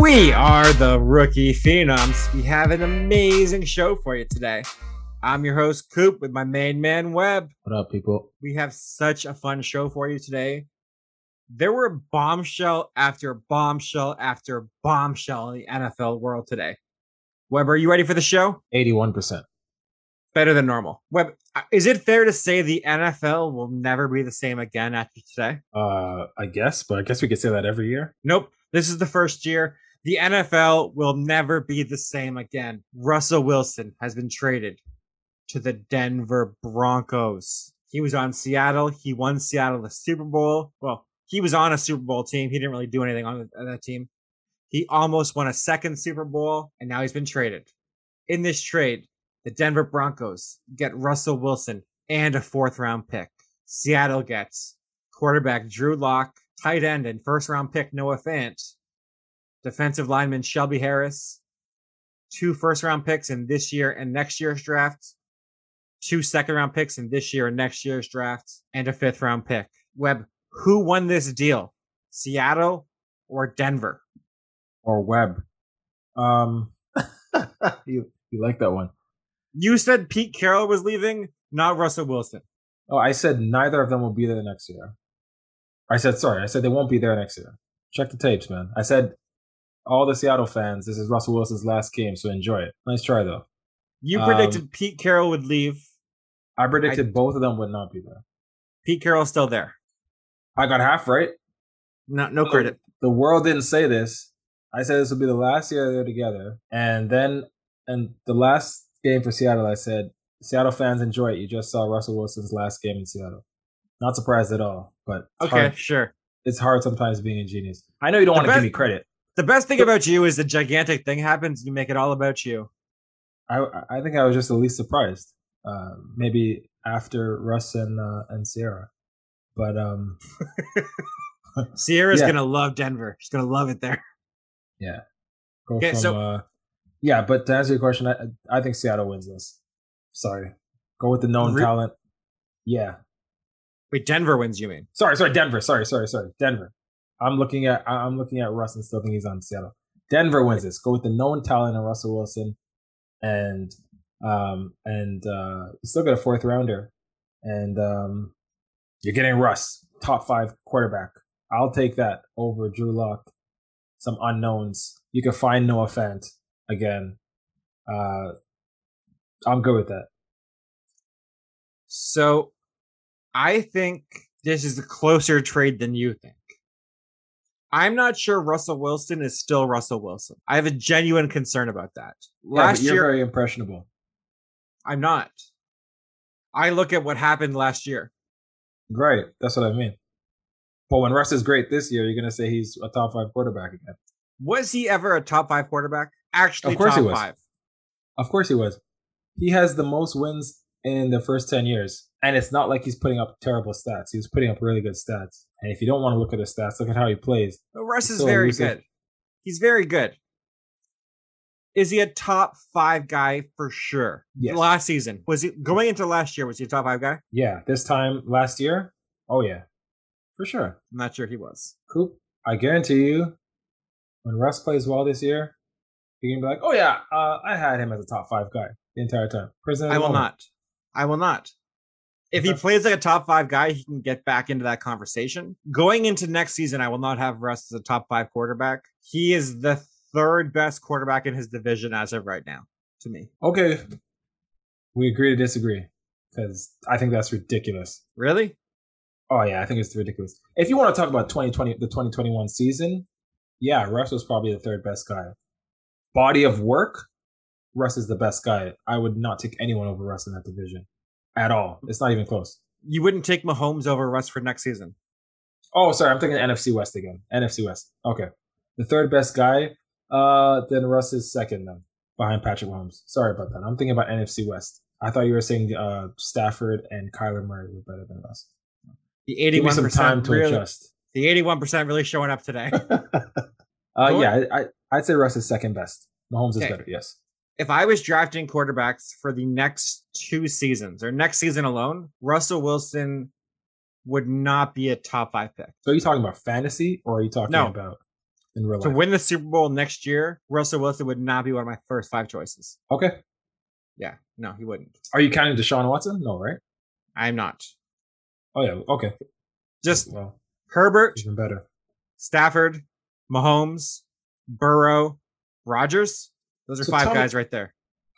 We are the Rookie Phenoms. We have an amazing show for you today. I'm your host, Coop, with my main man, Webb. What up, people? We have such a fun show for you today. There were bombshell after bombshell after bombshell in the NFL world today. Webb, are you ready for the show? 81%. Better than normal. Webb, uh, is it fair to say the NFL will never be the same again after today? Uh, I guess, but I guess we could say that every year. Nope. This is the first year. The NFL will never be the same again. Russell Wilson has been traded to the Denver Broncos. He was on Seattle. He won Seattle the Super Bowl. Well, he was on a Super Bowl team. He didn't really do anything on that team. He almost won a second Super Bowl, and now he's been traded. In this trade, the Denver Broncos get Russell Wilson and a fourth round pick. Seattle gets quarterback Drew Lock, tight end and first round pick Noah Fant, defensive lineman Shelby Harris, two first round picks in this year and next year's draft, two second round picks in this year and next year's draft, and a fifth round pick. Webb, who won this deal? Seattle or Denver? Or Webb. Um, you, you like that one. You said Pete Carroll was leaving, not Russell Wilson. Oh, I said neither of them will be there next year. I said, sorry, I said they won't be there next year. Check the tapes, man. I said, all the Seattle fans, this is Russell Wilson's last game, so enjoy it. Nice try, though. You predicted um, Pete Carroll would leave. I predicted I, both of them would not be there. Pete Carroll's still there. I got half right. No, no credit. The world didn't say this. I said this would be the last year they're together, and then, and the last game for Seattle, I said, Seattle fans enjoy it. You just saw Russell Wilson's last game in Seattle. Not surprised at all, but okay, hard. sure. It's hard sometimes being a genius. I know you don't want to give me credit. The best thing about you is the gigantic thing happens. You make it all about you. I I think I was just the least surprised. Uh, maybe after Russ and uh, and Ciara, but um, Ciara's yeah. gonna love Denver. She's gonna love it there. Yeah. Go okay, from, so uh, yeah, but to answer your question, I I think Seattle wins this. Sorry, go with the known Re- talent. Yeah. Wait, Denver wins. You mean? Sorry, sorry, Denver. Sorry, sorry, sorry, Denver. I'm looking at I'm looking at Russ and still think he's on Seattle. Denver wins this. Go with the known talent of Russell Wilson, and um and uh still get a fourth rounder, and um you're getting Russ, top five quarterback. I'll take that over Drew Lock. Some unknowns. You can find Noah Fant again. Uh, I'm good with that. So, I think this is a closer trade than you think. I'm not sure Russell Wilson is still Russell Wilson. I have a genuine concern about that. Last yeah, you're year, very impressionable. I'm not. I look at what happened last year. Right. That's what I mean. But when Russ is great this year, you're going to say he's a top five quarterback again. Was he ever a top five quarterback? Actually, of course he was. Five. Of course he was. He has the most wins in the first 10 years. And it's not like he's putting up terrible stats. He's putting up really good stats. And if you don't want to look at his stats, look at how he plays. But Russ is very elusive. good. He's very good. Is he a top five guy for sure? Yes. Last season was he going into last year? Was he a top five guy? Yeah. This time last year, oh yeah, for sure. I'm not sure he was. Coop, I guarantee you, when Russ plays well this year, you're gonna be like, oh yeah, uh, I had him as a top five guy the entire time. I will moment. not. I will not. If he plays like a top five guy, he can get back into that conversation. Going into next season, I will not have Russ as a top five quarterback. He is the third best quarterback in his division as of right now, to me. Okay. We agree to disagree because I think that's ridiculous. Really? Oh, yeah, I think it's ridiculous. If you want to talk about 2020, the 2021 season, yeah, Russ was probably the third best guy. Body of work, Russ is the best guy. I would not take anyone over Russ in that division at all. It's not even close. You wouldn't take Mahomes over Russ for next season. Oh, sorry, I'm thinking NFC West again. NFC West. Okay, the third best guy. Uh, then Russ is second then behind Patrick Mahomes. Sorry about that. I'm thinking about NFC West. I thought you were saying uh, Stafford and Kyler Murray were better than Russ. The 81 some time to really, adjust. The 81 percent really showing up today. uh, yeah, I, I, would say Russ is second best. Mahomes okay. is better. Yes if I was drafting quarterbacks for the next two seasons or next season alone, Russell Wilson would not be a top five pick. So are you talking about fantasy or are you talking no. about in real life? To win the Super Bowl next year, Russell Wilson would not be one of my first five choices. Okay. Yeah, no, he wouldn't. Are you counting Deshaun Watson? No, right? I'm not. Oh yeah. Okay. Just Well, Herbert, even better. Stafford, Mahomes, Burrow, Rodgers. Those are So five tell me- guys right there.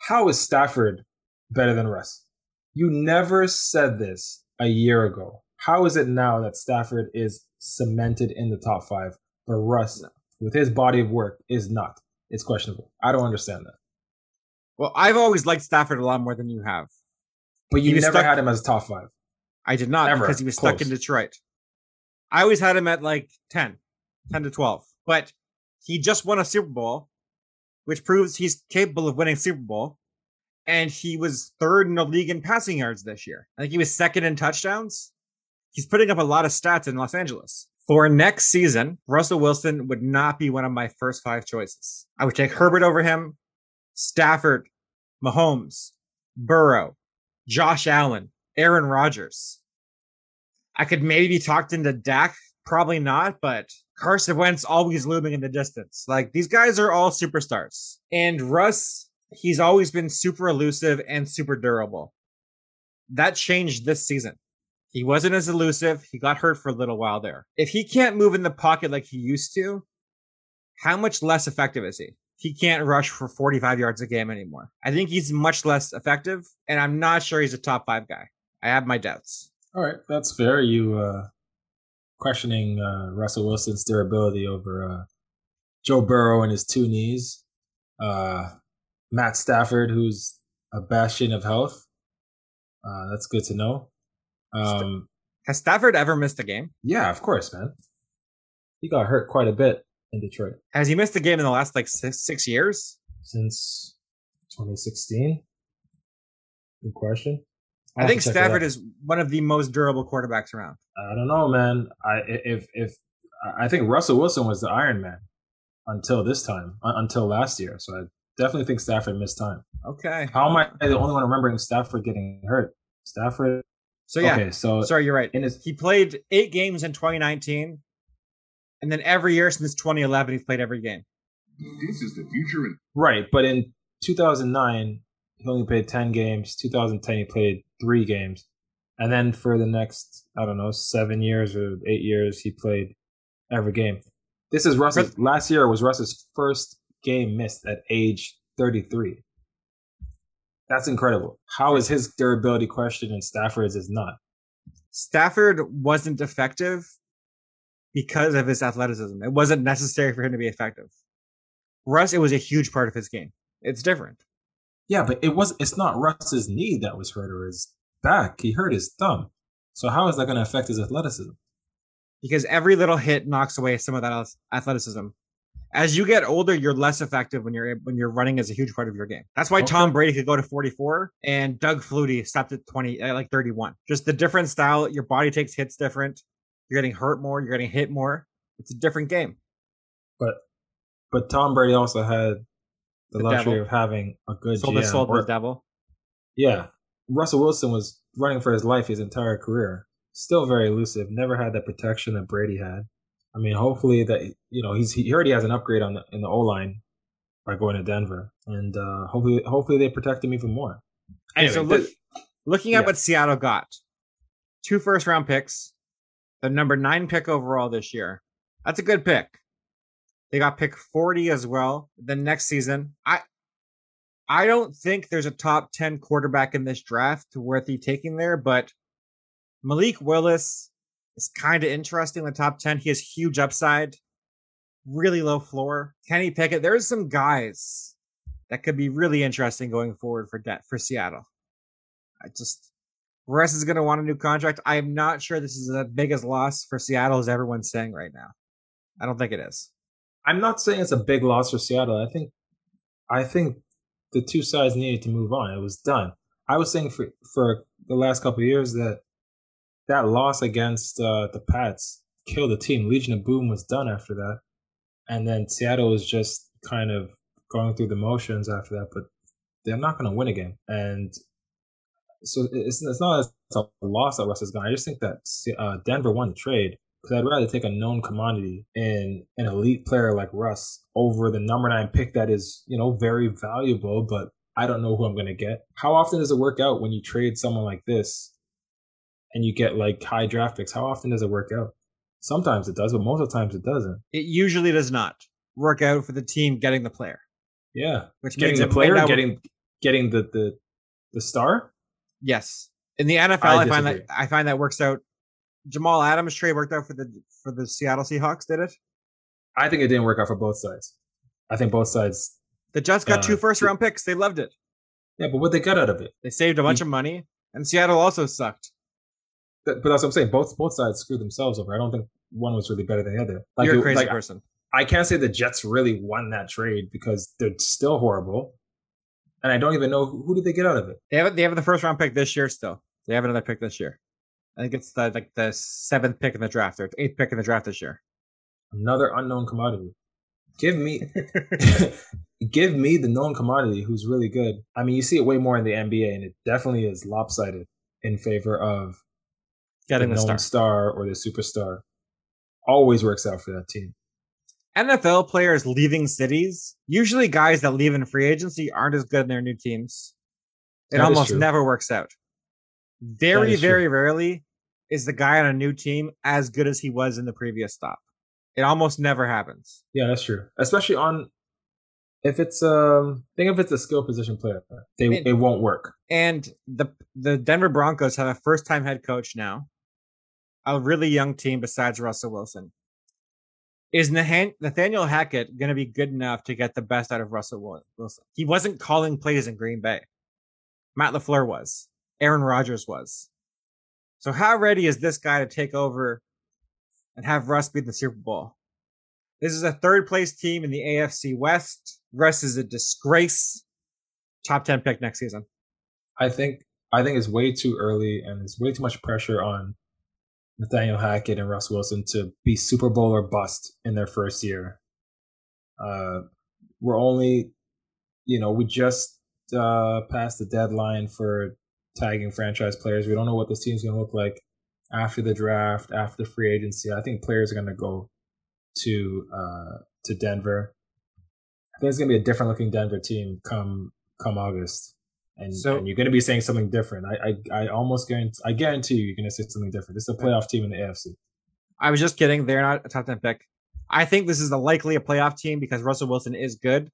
How is Stafford better than Russ? You never said this a year ago. How is it now that Stafford is cemented in the top five, but Russ, with his body of work, is not? It's questionable. I don't understand that. Well, I've always liked Stafford a lot more than you have. But you never stuck- had him as top five. I did not because he was stuck in. Detroit. I always had him at like 10, 10 to 12. But he just won a Super Bowl, which proves he's capable of winning Super Bowl. And he was third in the league in passing yards this year. I think he was second in touchdowns. He's putting up a lot of stats in Los Angeles. For next season, Russell Wilson would not be one of my first five choices. I would take Herbert over him, Stafford, Mahomes, Burrow, Josh Allen, Aaron Rodgers. I could maybe be talked into Dak, probably not, but Carson Wentz always looming in the distance. Like these guys are all superstars. And Russ, he's always been super elusive and super durable. That changed this season. He wasn't as elusive. He got hurt for a little while there. If he can't move in the pocket like he used to, how much less effective is he? He can't rush for 45 yards a game anymore. I think he's much less effective, and I'm not sure he's a top five guy. I have my doubts. All right, that's fair. You uh, questioning uh, Russell Wilson's durability over uh, Joe Burrow and his two knees, uh, Matt Stafford, who's a bastion of health. Uh, that's good to know. Um, Has Stafford ever missed a game? yeah, of course, man. He got hurt quite a bit in Detroit Has he missed a game in the last like six, six years? since 2016. Good question. I I'll think to check it Stafford is one of the most durable quarterbacks around. I don't know, man. I if if I think Russell Wilson was the Iron Man until this time, un- until last year. So I definitely think Stafford missed time. Okay. How am I the only one remembering Stafford getting hurt? Stafford. So yeah, Okay, so sorry, you're right. in his He played eight games in 2019, and then every year since 2011, he's played every game. This is the future right, but in 2009 he only played 10 games. 2010 he played three games, and then for the next I don't know seven years or eight years he played every game. This is Russ's last year was Russ's first game missed at age 33. That's incredible. How is his durability questioned and Stafford's is not? Stafford wasn't effective because of his athleticism. It wasn't necessary for him to be effective. Russ, it was a huge part of his game. It's different. Yeah, but it was it's not Russ's knee that was hurt or his back. He hurt his thumb. So how is that going to affect his athleticism? because every little hit knocks away some of that athleticism. As you get older, you're less effective when you're when you're running as a huge part of your game. That's why Okay. Tom Brady could go to 44 and Doug Flutie stopped at 20, uh, like 31. Just the different style. Your body takes hits different. You're getting hurt more. You're getting hit more. It's a different game. But but Tom Brady also had the, The luxury devil. of having a good Sold GM. his soul or- the devil. yeah, Russell Wilson was running for his life his entire career. Still very elusive. Never had that protection that Brady had. I mean, hopefully that you know he's he already has an upgrade on the in the O line by going to Denver, and uh, hopefully hopefully they protect him even more. Anyway, so look, looking at yeah. what Seattle got, two first round picks, the number nine pick overall this year. That's a good pick. They got pick 40 as well. The next season, I I don't think there's a top 10 quarterback in this draft worthy taking there, but Malik Willis is kind of interesting in the top 10. He has huge upside, really low floor. Kenny Pickett, there's some guys that could be really interesting going forward for debt for Seattle. I just Russ is going to want a new contract. I am not sure this is the biggest loss for Seattle as everyone's saying right now. I don't think it is. I'm not saying it's a big loss for Seattle. I think, I think the two sides needed to move on. It was done. I was saying for for the last couple years that that loss against uh, the Pats killed the team. Legion of Boom was done after that, and then Seattle was just kind of going through the motions after that. But they're not going to win again, and so it's it's not as a loss that Russ is gone. I just think that uh, Denver won the trade because I'd rather take a known commodity and an elite player like Russ over the number nine pick that is, you know, very valuable, but I don't know who I'm going to get. How often does it work out when you trade someone like this and you get like high draft picks? How often does it work out? Sometimes it does, but most of the times it doesn't. It usually does not work out for the team getting the player. Yeah, which getting the player, getting getting the the the star. Yes, in the NFL, I, I find that I find that works out. Jamal Adams trade worked out for the for the Seattle Seahawks, did it? I think it didn't work out for both sides. I think both sides. The Jets got uh, two first round picks. They loved it. Yeah, but what they got out of it? They saved a bunch of money, and Seattle also sucked. But that's what I'm saying. Both both sides screwed themselves over. I don't think one was really better than the other. Like, You're a crazy like, person. I can't say the Jets really won that trade because they're still horrible, and I don't even know who, who did they get out of it. They have they have the first round pick this year. Still, they have another pick this year. I think it's the like the seventh pick in the draft or eighth pick in the draft this year. Another unknown commodity. Give me, give me the known commodity who's really good. I mean, you see it way more in the NBA, and it definitely is lopsided in favor of getting the, the star. star or the superstar. Always works out for that team. NFL players leaving cities, usually guys that leave in free agency aren't as good in their new teams. It that almost never works out. Very, very rarely is the guy on a new team as good as he was in the previous stop. It almost never happens. Yeah, that's true. Especially on if it's um think if it's a skill position player, they and, it won't work. And the the Denver Broncos have a first time head coach now, a really young team besides Russell Wilson. Is Nathaniel Hackett going to be good enough to get the best out of Russell Wilson? He wasn't calling plays in Green Bay. Matt LaFleur was. Aaron Rodgers was. So how ready is this guy to take over and have Russ be the Super Bowl? This is a third place team in the AFC West. Russ is a disgrace. Top 10 pick next season. I think I think it's way too early and there's way too much pressure on Nathaniel Hackett and Russ Wilson to be Super Bowl or bust in their first year. Uh, we're only, you know, we just uh, passed the deadline for tagging franchise players. We don't know what this team's going to look like after the draft, after the free agency. I think players are going to go to uh, to Denver. I think it's going to be a different looking Denver team come come August, and, so, and you're going to be saying something different. I I, I almost guarantee I guarantee you you're going to say something different. This is a playoff team in the AFC. I was just kidding. They're not a top ten pick. I think this is a likely a playoff team because Russell Wilson is good,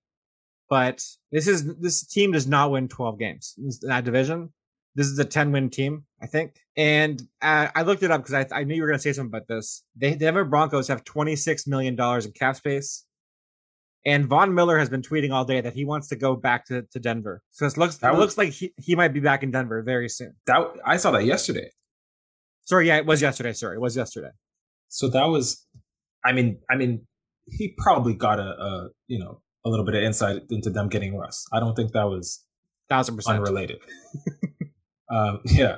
but this is this team does not win 12 games in that division. This is a 10 win team, I think. And uh, I looked it up because I, I, knew you were going to say something about this. They, the Denver Broncos have $26 million in cap space. And Von Miller has been tweeting all day that he wants to go back to, to Denver. So it looks, that it was, looks like he, he might be back in Denver very soon. That I saw that yesterday. Sorry, yeah, it was yesterday. Sorry, it was yesterday. So that was, I mean, I mean, he probably got a, a you know a little bit of insight into them getting Russ. I don't think that was thousand percent unrelated. Um, yeah.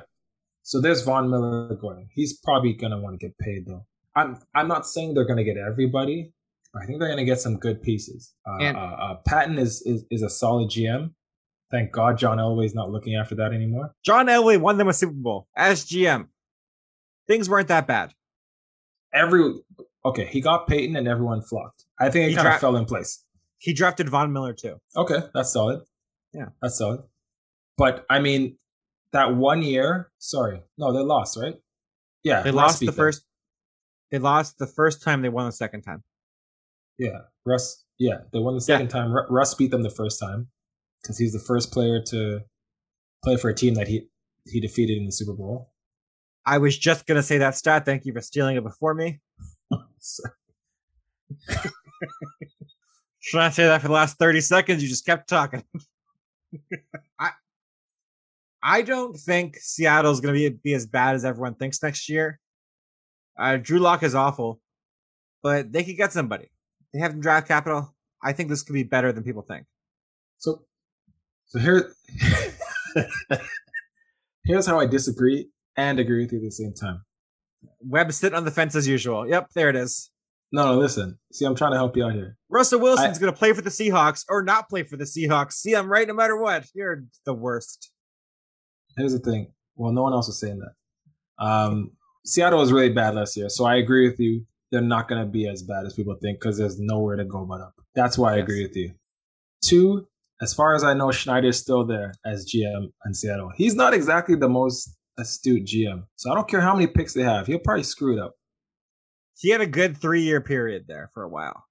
So there's Von Miller going. He's probably gonna want to get paid though. I'm I'm not saying they're gonna get everybody. I think they're gonna get some good pieces. Uh, and, uh, uh, Paton is, is is a solid GM. Thank God John Elway's not looking after that anymore. John Elway won them a Super Bowl as GM. Things weren't that bad. Every okay, he got Peyton and everyone flocked. I think it kind dra- of fell in place. He drafted Von Miller too. Okay, that's solid. Yeah, that's solid. But I mean, that one year. Sorry, no, they lost, right? Yeah, they lost the them. first. They lost the first time. They won the second time. Yeah, Russ. Yeah, they won the second yeah. time. Russ beat them the first time because he's the first player to play for a team that he he defeated in the Super Bowl. I was just gonna say that stat. Thank you for stealing it before me. Should I say that for the last thirty seconds? You just kept talking. I I don't think Seattle's going to be, be as bad as everyone thinks next year. Uh, Drew Lock is awful, but they could get somebody. They have draft capital. I think this could be better than people think. So, so here, here's how I disagree and agree with you at the same time. Webb sit on the fence as usual. Yep, there it is. No, no, listen. See, I'm trying to help you out here. Russell Wilson's going to play for the Seahawks or not play for the Seahawks. See, I'm right no matter what. You're the worst here's the thing. Well, no one else was saying that. Um, Seattle was really bad last year, so I agree with you. They're not going to be as bad as people think because there's nowhere to go but up. That's why I Yes. agree with you. Two, as far as I know, Schneider's still there as GM in Seattle. He's not exactly the most astute GM, so I don't care how many picks they have. He'll probably screw it up. He had a good three year period there for a while.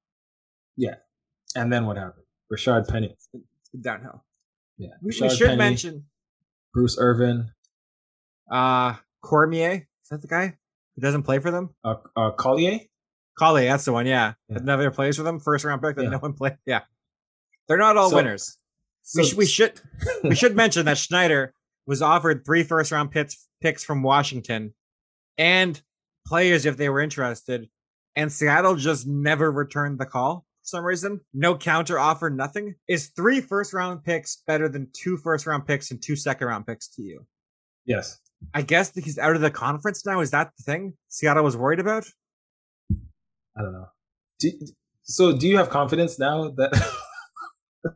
Yeah, and then what happened? Rashard Penny, downhill. yeah, We, we should Penny, mention Bruce Irvin, uh Cormier. Is that the guy who doesn't play for them? uh, uh, Collier. Collie, that's the one. Yeah, Yeah. another plays for them. First round pick that Yeah. no one played. Yeah, they're not all So- winners. we, sh- we should we should mention that Schneider was offered three first round picks picks from Washington and players if they were interested, and Seattle just never returned the call some reason. No counter offer, nothing. Is three first round picks better than two first round picks and two second round picks to you? yes. I guess that he's out of the conference now. Is that the thing Seattle was worried about? I don't know. Do, so, do you have confidence now that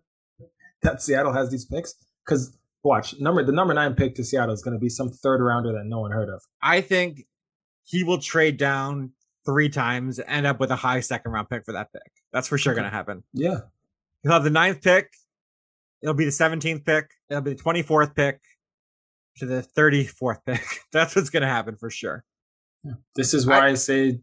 that Seattle has these picks? Because watch number the number nine pick to Seattle is going to be some third rounder that no one heard of. I think he will trade down three times, end up with a high second round pick for that pick. That's for sure Okay. going to happen. Yeah, He'll have the ninth pick. It'll be the 17th pick. It'll be the 24th pick to the 34th pick. That's what's going to happen for sure. this is why I, say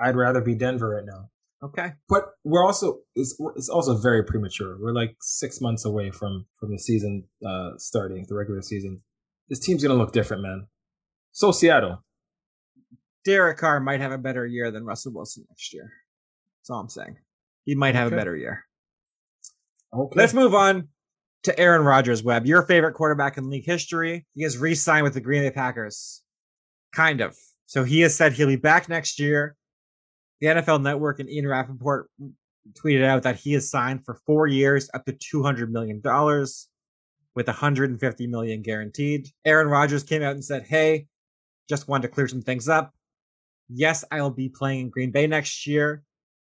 I'd rather be Denver right now. Okay. But we're also it's, it's also very premature. We're like six months away from from the season uh starting, the regular season. This team's going to look different, man. So Seattle. Derek Carr might have a better year than Russell Wilson next year. That's all I'm saying. He might have Okay. a better year. Okay. Let's move on to Aaron Rodgers, Webb. Your favorite quarterback in league history. He has re signed with the Green Bay Packers. Kind of. So he has said he'll be back next year. The NFL Network and Ian Rapoport tweeted out that he is signed for four years, up to $200 million, with $150 million guaranteed. Aaron Rodgers came out and said, Hey, just wanted to clear some things up. Yes, I'll be playing in Green Bay next year.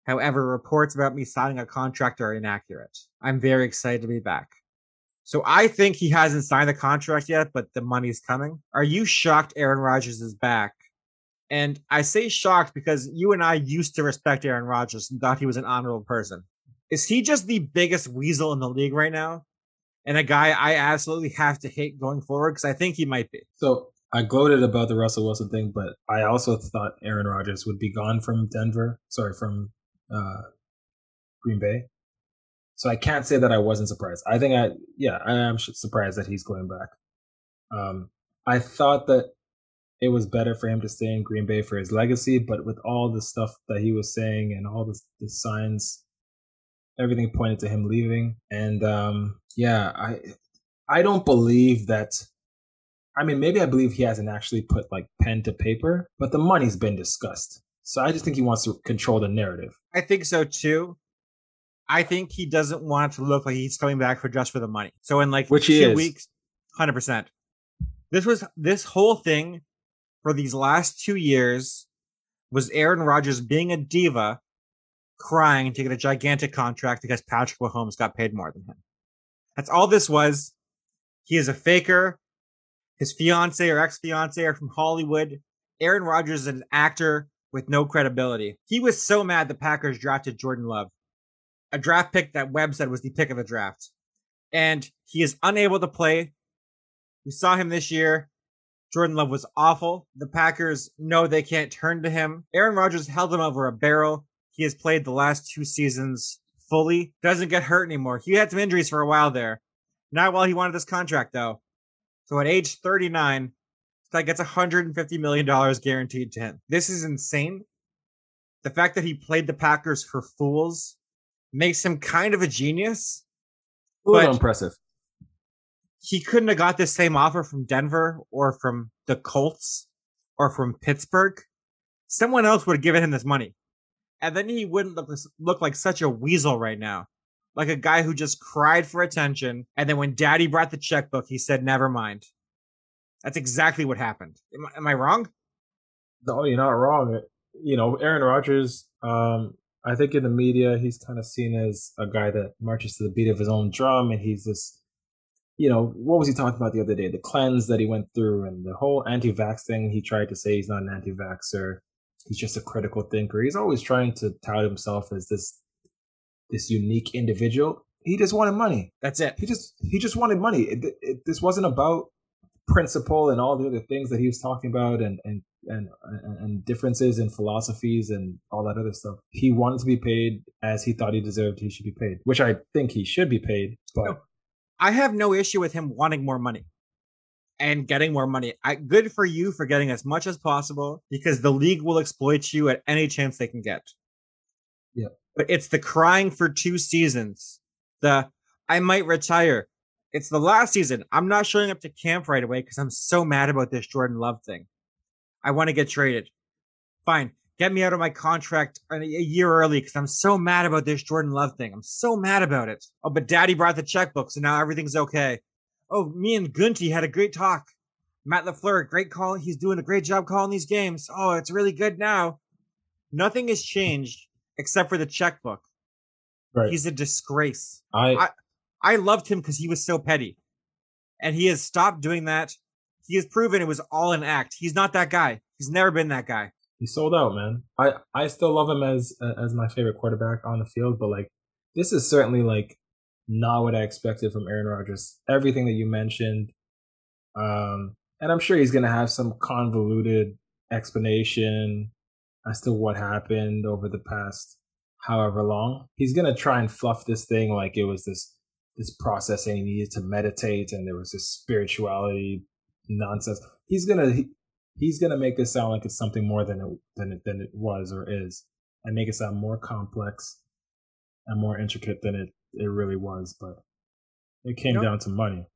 However, reports about me signing a contract are inaccurate. I'm very excited to be back. So I think he hasn't signed the contract yet, but the money's coming. Are you shocked Aaron Rodgers is back? And I say shocked because you and I used to respect Aaron Rodgers and thought he was an honorable person. Is he just the biggest weasel in the league right now? And a guy I absolutely have to hate going forward because I think he might be. So I gloated about the Russell Wilson thing, but I also thought Aaron Rodgers would be gone from Denver. Sorry, from uh, Green Bay. So I can't say that I wasn't surprised. I think I, yeah, I am surprised that he's going back. Um, I thought that it was better for him to stay in Green Bay for his legacy, but with all the stuff that he was saying and all the, the signs, everything pointed to him leaving. And um, yeah, I, I don't believe that I mean, maybe I believe he hasn't actually put like pen to paper, but the money's been discussed. So I just think he wants to control the narrative. I think so too. I think he doesn't want to look like he's coming back for just for the money. So in like Which two weeks, hundred percent. This was this whole thing for these last two years was Aaron Rodgers being a diva, crying to get a gigantic contract because Patrick Mahomes got paid more than him. That's all this was. He is a faker. His fiance or ex fiance are from Hollywood. Aaron Rodgers is an actor with no credibility. He was so mad the Packers drafted Jordan Love, a draft pick that Webb said was the pick of the draft. And he is unable to play. We saw him this year. Jordan Love was awful. The Packers know they can't turn to him. Aaron Rodgers held him over a barrel. He has played the last two seasons fully. Doesn't get hurt anymore. He had some injuries for a while there. Not while he wanted this contract, though. So at age 39, this guy gets $150 million guaranteed to him. This is insane. The fact that he played the Packers for fools makes him kind of a genius. A little But- impressive. He couldn't have got this same offer from Denver or from the Colts or from Pittsburgh. Someone else would have given him this money. And then he wouldn't look, look like such a weasel right now. Like a guy who just cried for attention. And then when daddy brought the checkbook, he said, never mind. That's exactly what happened. Am, I- am I wrong? No, you're not wrong. You know, Aaron Rodgers, um, I think in the media, he's kind of seen as a guy that marches to the beat of his own drum and he's this you know, what was he talking about the other day? The cleanse that he went through and the whole anti-vax thing. He tried to say he's not an anti-vaxxer. He's just a critical thinker. He's always trying to tout himself as this this unique individual. He just wanted money. That's it. He just he just wanted money. It, it, this wasn't about principle and all the other things that he was talking about and and and and differences in philosophies and all that other stuff. He wanted to be paid as he thought he deserved. He should be paid, which I think he should be paid. But no, I have no issue with him wanting more money and getting more money. I, good for you for getting as much as possible because the league will exploit you at any chance they can get. Yeah. But it's the crying for two seasons. The I might retire. It's the last season. I'm not showing up to camp right away because I'm so mad about this Jordan Love thing. I want to get traded. Fine. Get me out of my contract a year early because I'm so mad about this Jordan Love thing. I'm so mad about it. Oh, but daddy brought the checkbook, so now everything's okay. Oh, me and Gunty had a great talk. Matt LaFleur, great call. He's doing a great job calling these games. Oh, it's really good now. Nothing has changed except for the checkbook. Right. He's a disgrace. I I, I loved him because he was so petty. And he has stopped doing that. He has proven it was all an act. He's not that guy. He's never been that guy. He sold out, man. I I still love him as as my favorite quarterback on the field, but like this is certainly like not what I expected from Aaron Rodgers. Everything that you mentioned, um, and I'm sure he's gonna have some convoluted explanation as to what happened over the past however long. He's gonna try and fluff this thing like it was this this process and he needed to meditate and there was this spirituality nonsense. He's gonna he, he's gonna make this sound like it's something more than it than it than it was or is, and make it sound more complex and more intricate than it it really was. But it came you know, down to money.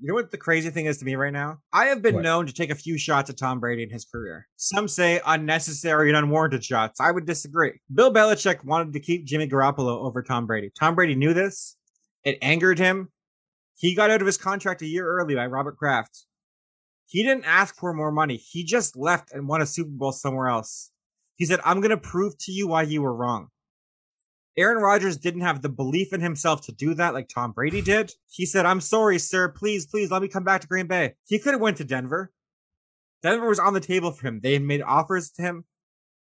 You know what the crazy thing is to me right now? I have been what? known to take a few shots at Tom Brady in his career. Some say unnecessary and unwarranted shots. I would disagree. Bill Belichick wanted to keep Jimmy Garoppolo over Tom Brady. Tom Brady knew this. It angered him. He got out of his contract a year early by Robert Kraft. He didn't ask for more money. He just left and won a Super Bowl somewhere else. He said, I'm going to prove to you why you were wrong. Aaron Rodgers didn't have the belief in himself to do that like Tom Brady did. He said, I'm sorry, sir. Please, please let me come back to Green Bay. He could have went to Denver. Denver was on the table for him. They had made offers to him.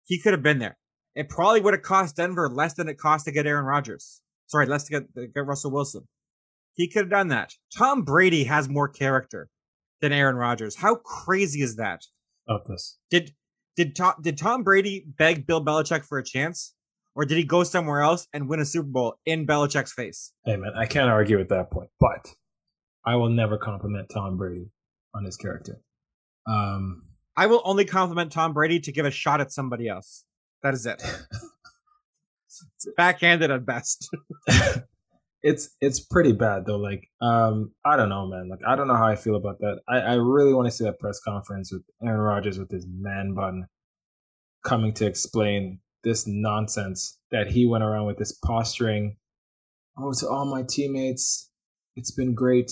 He could have been there. It probably would have cost Denver less than it cost to get Aaron Rodgers. Sorry, less to get, get Russell Wilson. He could have done that. Tom Brady has more character than Aaron Rodgers. How crazy is that? Of this. Did did Tom did Tom Brady beg Bill Belichick for a chance? Or did he go somewhere else and win a Super Bowl in Belichick's face? Hey man, I can't argue with that point, but I will never compliment Tom Brady on his character. Um, I will only compliment Tom Brady to give a shot at somebody else. That is it. backhanded at best. it's it's pretty bad though. Like, um, I don't know, man. Like, I don't know how I feel about that. I, I really want to see that press conference with Aaron Rodgers with his man bun coming to explain this nonsense that he went around with this posturing. Oh, to all my teammates, it's been great.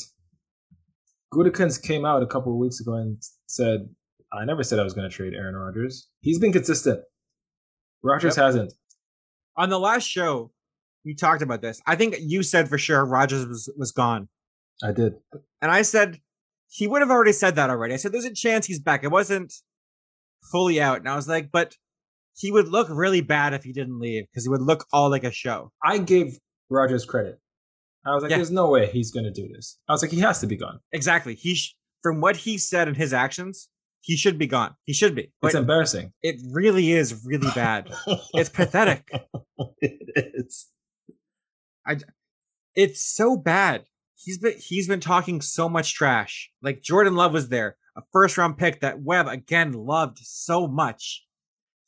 Gutekunst came out a couple of weeks ago and said, "I never said I was going to trade Aaron Rodgers. He's been consistent. Rodgers yep. hasn't." On the last show, we talked about this. I think you said for sure Rodgers was was gone. I did, and I said he would have already said that already. I said there's a chance he's back. It wasn't fully out, and I was like, but he would look really bad if he didn't leave because he would look all like a show. I gave Rodgers credit. I was like, yeah. "There's no way he's going to do this." I was like, "He has to be gone." Exactly. He sh- from what he said and his actions, he should be gone. He should be. But it's embarrassing. It really is really bad. it's pathetic. It is. I, it's so bad. He's been he's been talking so much trash. Like Jordan Love was there, a first round pick that Webb again loved so much.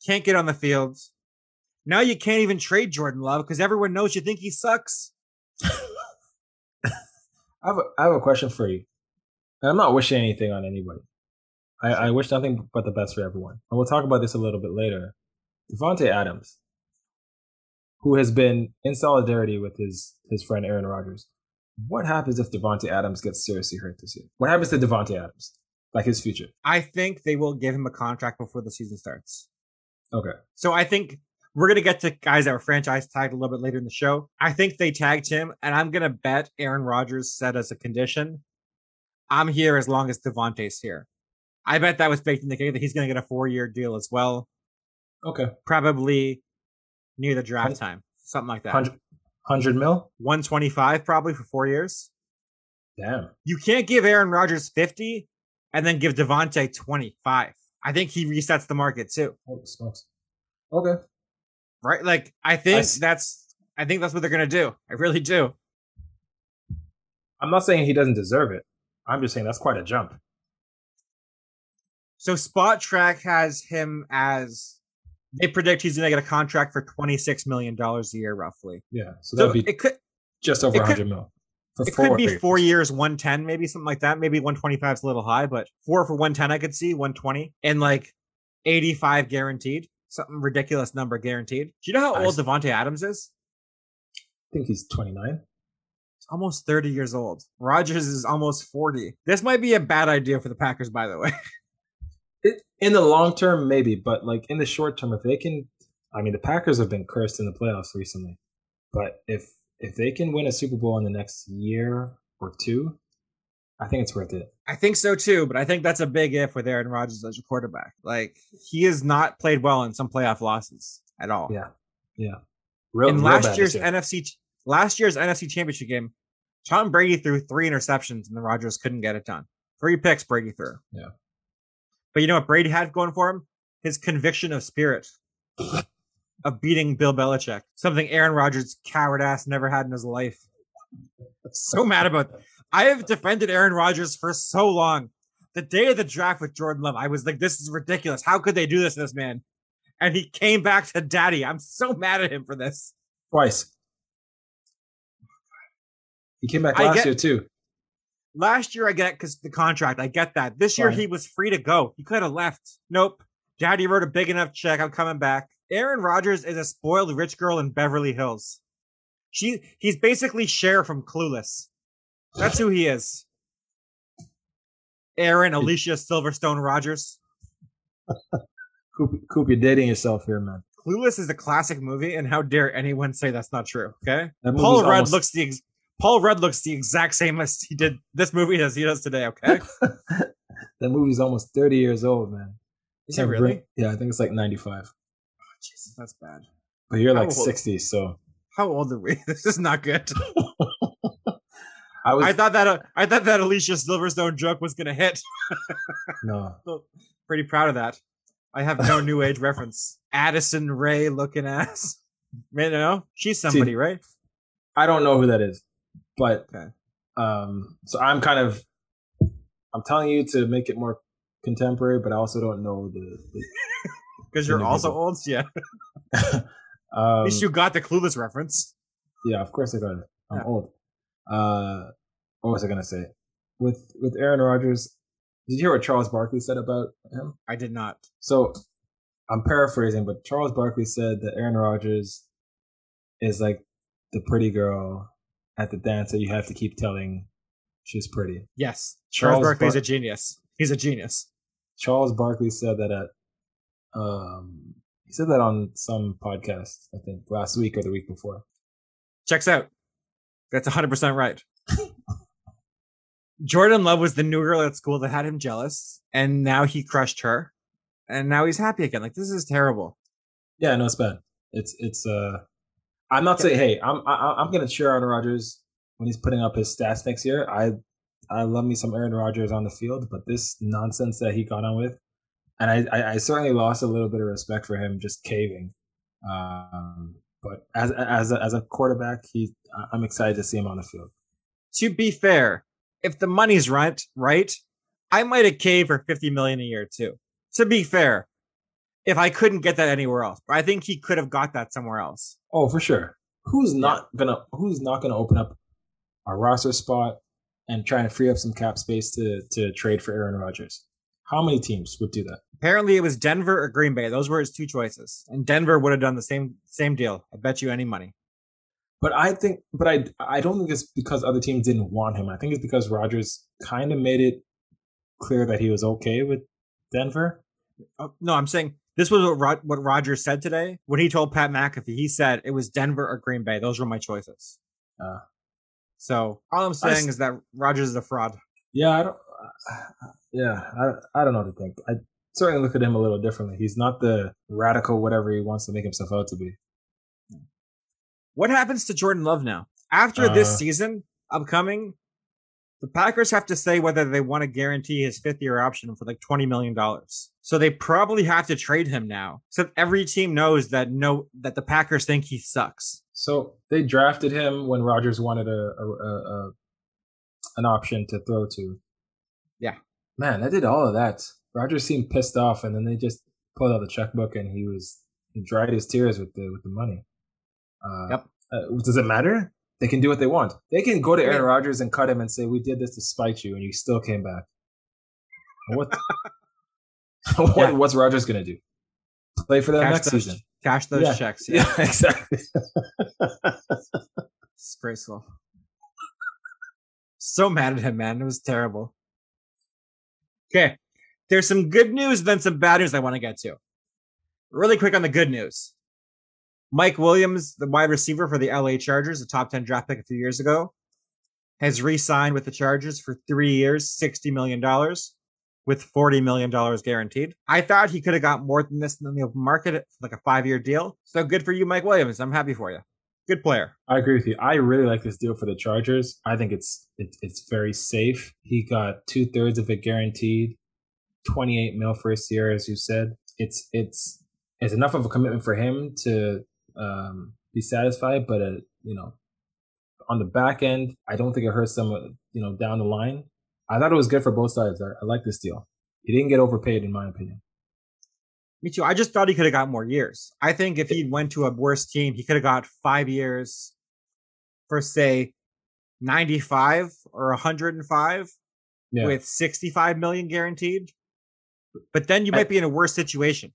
Can't get on the fields. Now you can't even trade Jordan Love because everyone knows you think he sucks. I have a, I have a question for you, and I'm not wishing anything on anybody. I, I wish nothing but the best for everyone. And we'll talk about this a little bit later. Davante Adams who has been in solidarity with his his friend Aaron Rodgers. What happens if Davante Adams gets seriously hurt this year? What happens to Davante Adams? Like his future? I think they will give him a contract before the season starts. Okay. So I think We're gonna get to guys that were franchise tagged a little bit later in the show. I think they tagged him, and I'm gonna bet Aaron Rodgers said as a condition, "I'm here as long as Davante's here." I bet that was baked in the cake that he's gonna get a four year deal as well, Okay. probably near the draft time, something like that. 100, 100 mil? 125 probably for four years. Damn. You can't give Aaron Rodgers 50 and then give Davante 25. I think he resets the market too. Okay. Right? Like I think s- that's I think that's what they're gonna do. I really do. I'm not saying he doesn't deserve it. I'm just saying that's quite a jump. So Spotrac has him as they predict he's gonna get a contract for 26 million dollars a year roughly. Yeah. So So that'd be it could just over 100 mil. For it could be years. four years, 110, maybe something like that. Maybe 125 is a little high, but four for 110 I could see, 120, and like 85 guaranteed. Something ridiculous number guaranteed. Do you know how I old Davante Adams is? I think he's 29. He's almost 30 years old. Rodgers is almost 40. This might be a bad idea for the Packers, by the way. It, in the long term, maybe, but like in the short term, if they can, I mean, the Packers have been cursed in the playoffs recently, but if if they can win a Super Bowl in the next year or two, I think it's worth it. I think so too, but I think that's a big if with Aaron Rodgers as your quarterback. Like he has not played well in some playoff losses at all. Yeah, yeah. Real, in real last year's year. NFC last year's NFC Championship game, Tom Brady threw three interceptions and the Rodgers couldn't get it done. Three picks Brady threw. Yeah. But you know what Brady had going for him? His conviction of spirit of beating Bill Belichick. Something Aaron Rodgers coward ass never had in his life. So mad about I have defended Aaron Rodgers for so long. The day of the draft with Jordan Love, I was like, this is ridiculous. How could they do this to this man? And he came back to daddy. I'm so mad at him for this. twice. He came back last get- year too. Last year, I get because the contract. I get that. This year, Fine. he was free to go. He could have left. Nope. Daddy wrote a big enough check. I'm coming back. Aaron Rodgers is a spoiled rich girl in Beverly Hills. She, he's basically Cher from Clueless. That's who he is. Aaron Alicia Silverstone Rodgers. Coop, Coop, you're dating yourself here, man. Clueless is a classic movie, and how dare anyone say that's not true? Okay. Paul Rudd almost- looks the ex- Paul Rudd looks the exact same as he did this movie as he does today. Okay. that movie's almost 30 years old, man. Is it really? bring- yeah, I think it's like 95. Jesus, that's bad. But you're like old? 60, so How old are we? This is not good. I was I thought that uh, I thought that Alicia Silverstone joke was gonna hit. no. Pretty proud of that. I have no new age reference. Addison Rae looking ass. You know, she's somebody, right? I don't know who that is, but Okay. um, so I'm kind of I'm telling you to make it more contemporary, but I also don't know the. the Because you're also old. Yeah. um, At least you got the clueless reference. yeah, of course I got it. I'm Yeah. old. Uh, what was I gonna say? With with Aaron Rodgers, did you hear what Charles Barkley said about him? I did not. So I'm paraphrasing, but Charles Barkley said that Aaron Rodgers is like the pretty girl at the dance that you have to keep telling she's pretty. Yes. Charles, Charles Barkley's Bar- a genius. He's a genius. Charles Barkley said that at um he said that on some podcast, I think last week or the week before. Checks out. That's 100% right. Jordan Love was the new girl at school that had him jealous, and now he crushed her, and now he's happy again. Like this is terrible. Yeah, no, it's bad. It's it's uh I'm not saying hey, I'm I, I'm gonna cheer Aaron Rodgers when he's putting up his stats next year. I I love me some Aaron Rodgers on the field, but this nonsense that he got on with, and I I, I certainly lost a little bit of respect for him just caving. Um, but as as a, as a quarterback, he I'm excited to see him on the field. To be fair, if the money's right, right, I might have caved for 50 million a year too. To be fair, if I couldn't get that anywhere else, but I think he could have got that somewhere else. Oh, for sure. Who's not gonna Who's not gonna open up a roster spot and try and free up some cap space to to trade for Aaron Rodgers? How many teams would do that? Apparently, it was Denver or Green Bay. Those were his two choices, and Denver would have done the same same deal. I bet you any money. But I think, but I I don't think it's because other teams didn't want him. I think it's because Rodgers kind of made it clear that he was okay with Denver. Oh, no, I'm saying This was what, Rod- what Rodgers said today when he told Pat McAfee. He said it was Denver or Green Bay. Those were my choices. Uh, so all I'm saying s- is that Rodgers is a fraud. Yeah, I don't. Yeah, I I don't know what to think. I certainly look at him a little differently. He's not the radical whatever he wants to make himself out to be. What happens to Jordan Love now? After this Uh, season upcoming, the Packers have to say whether they want to guarantee his fifth year option for like $20 million. So they probably have to trade him now. So every team knows that no that the Packers think he sucks. So they drafted him when Rodgers wanted a, a, a, a an option to throw to. Yeah. man, I did all of that. Rodgers seemed pissed off, and then they just pulled out the checkbook, and he was he dried his tears with the with the money. Uh, Yep. Uh, does it matter? They can do what they want. They can go to Aaron Rodgers and cut him and say, "We did this to spite you, and you still came back." What? what Yeah. What's Rodgers gonna do? Play for them Cash next those, season? Cash those Yeah. checks. Yeah. Yeah, exactly. Disgraceful. So mad at him, man. It was terrible. Okay. There's some good news, then some bad news I want to get to. Really quick on the good news. Mike Williams, the wide receiver for the LA Chargers, a top 10 draft pick a few years ago, has re signed with the Chargers for three years, $60 million, with $40 million guaranteed. I thought he could have got more than this in the open market, like a five year deal. So good for you, Mike Williams. I'm happy for you. Good player. I agree with you. I really like this deal for the Chargers. I think it's it, it's very safe. He got two thirds of it guaranteed, twenty eight mil first year, as you said. It's it's it's enough of a commitment for him to um, be satisfied, but uh, you know, on the back end, I don't think it hurts them. uh, You know, down the line, I thought it was good for both sides. I, I like this deal. He didn't get overpaid, in my opinion. Me too. I just thought he could have got more years. I think if he went to a worse team, he could have got five years for say 95 or 105 Yeah, with 65 million guaranteed. But then you I- might be in a worse situation.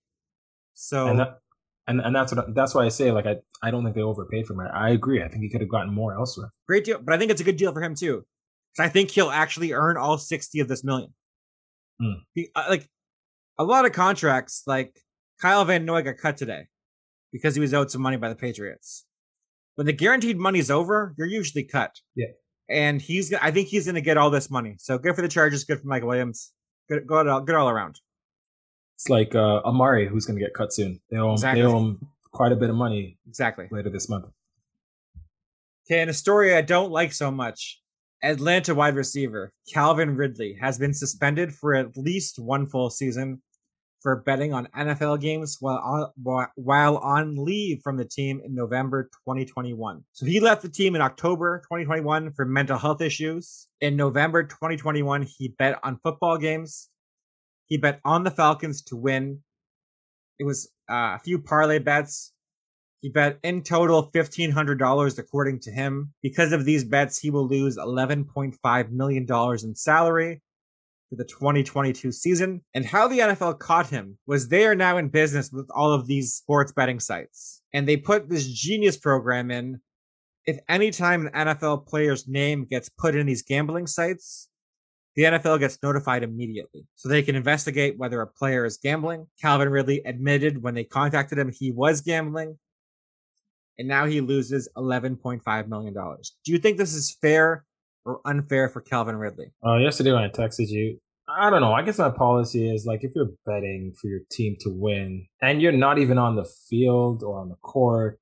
So and that, and and that's what that's why I say like I I don't think they overpaid for him. I agree. I think he could have gotten more elsewhere. great deal. But I think it's a good deal for him too. I think he'll actually earn all 60 of this million. Hmm. He- uh, like a lot of contracts, like Kyle Van Noy got cut today because he was owed some money by the Patriots. When the guaranteed money's over, you're usually cut. Yeah. And he's, I think he's going to get all this money. So good for the Chargers, good for Mike Williams, good, good, all, good all around. It's like uh, Amari, who's going to get cut soon. They owe, him, Exactly. they owe him quite a bit of money Exactly. later this month. Okay, and a story I don't like so much. Atlanta wide receiver Calvin Ridley has been suspended for at least one full season for betting on NFL games while on, while on leave from the team in November 2021. So he left the team in October 2021 for mental health issues. In November 2021, he bet on football games. He bet on the Falcons to win. It was uh, a few parlay bets. He bet in total $1,500 according to him. Because of these bets, he will lose $11.5 million in salary for the 2022 season. And how the NFL caught him was they are now in business with all of these sports betting sites. And they put this genius program in. If any time an NFL player's name gets put in these gambling sites, the NFL gets notified immediately. So they can investigate whether a player is gambling. Calvin Ridley admitted when they contacted him he was gambling and now he loses $11.5 million. Do you think this is fair or unfair for Calvin Ridley? Uh, yesterday when I texted you, I don't know. I guess my policy is like if you're betting for your team to win and you're not even on the field or on the court,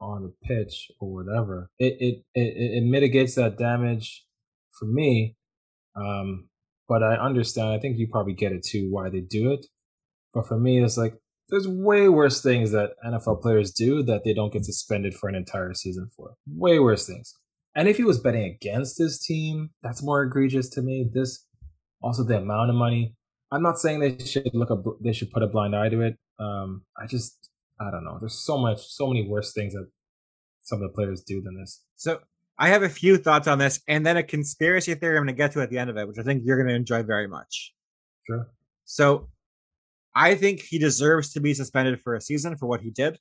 on the pitch or whatever, it it it, it mitigates that damage for me. Um, but I understand. I think you probably get it too why they do it. But for me, it's like there's way worse things that NFL players do that they don't get suspended for an entire season for. Way worse things. And if he was betting against his team, that's more egregious to me. This also the amount of money. I'm not saying they should look up. They should put a blind eye to it. Um, I just I don't know. There's so much, so many worse things that some of the players do than this. So I have a few thoughts on this and then a conspiracy theory I'm going to get to at the end of it, which I think you're going to enjoy very much. Sure. So I think he deserves to be suspended for a season for what he did.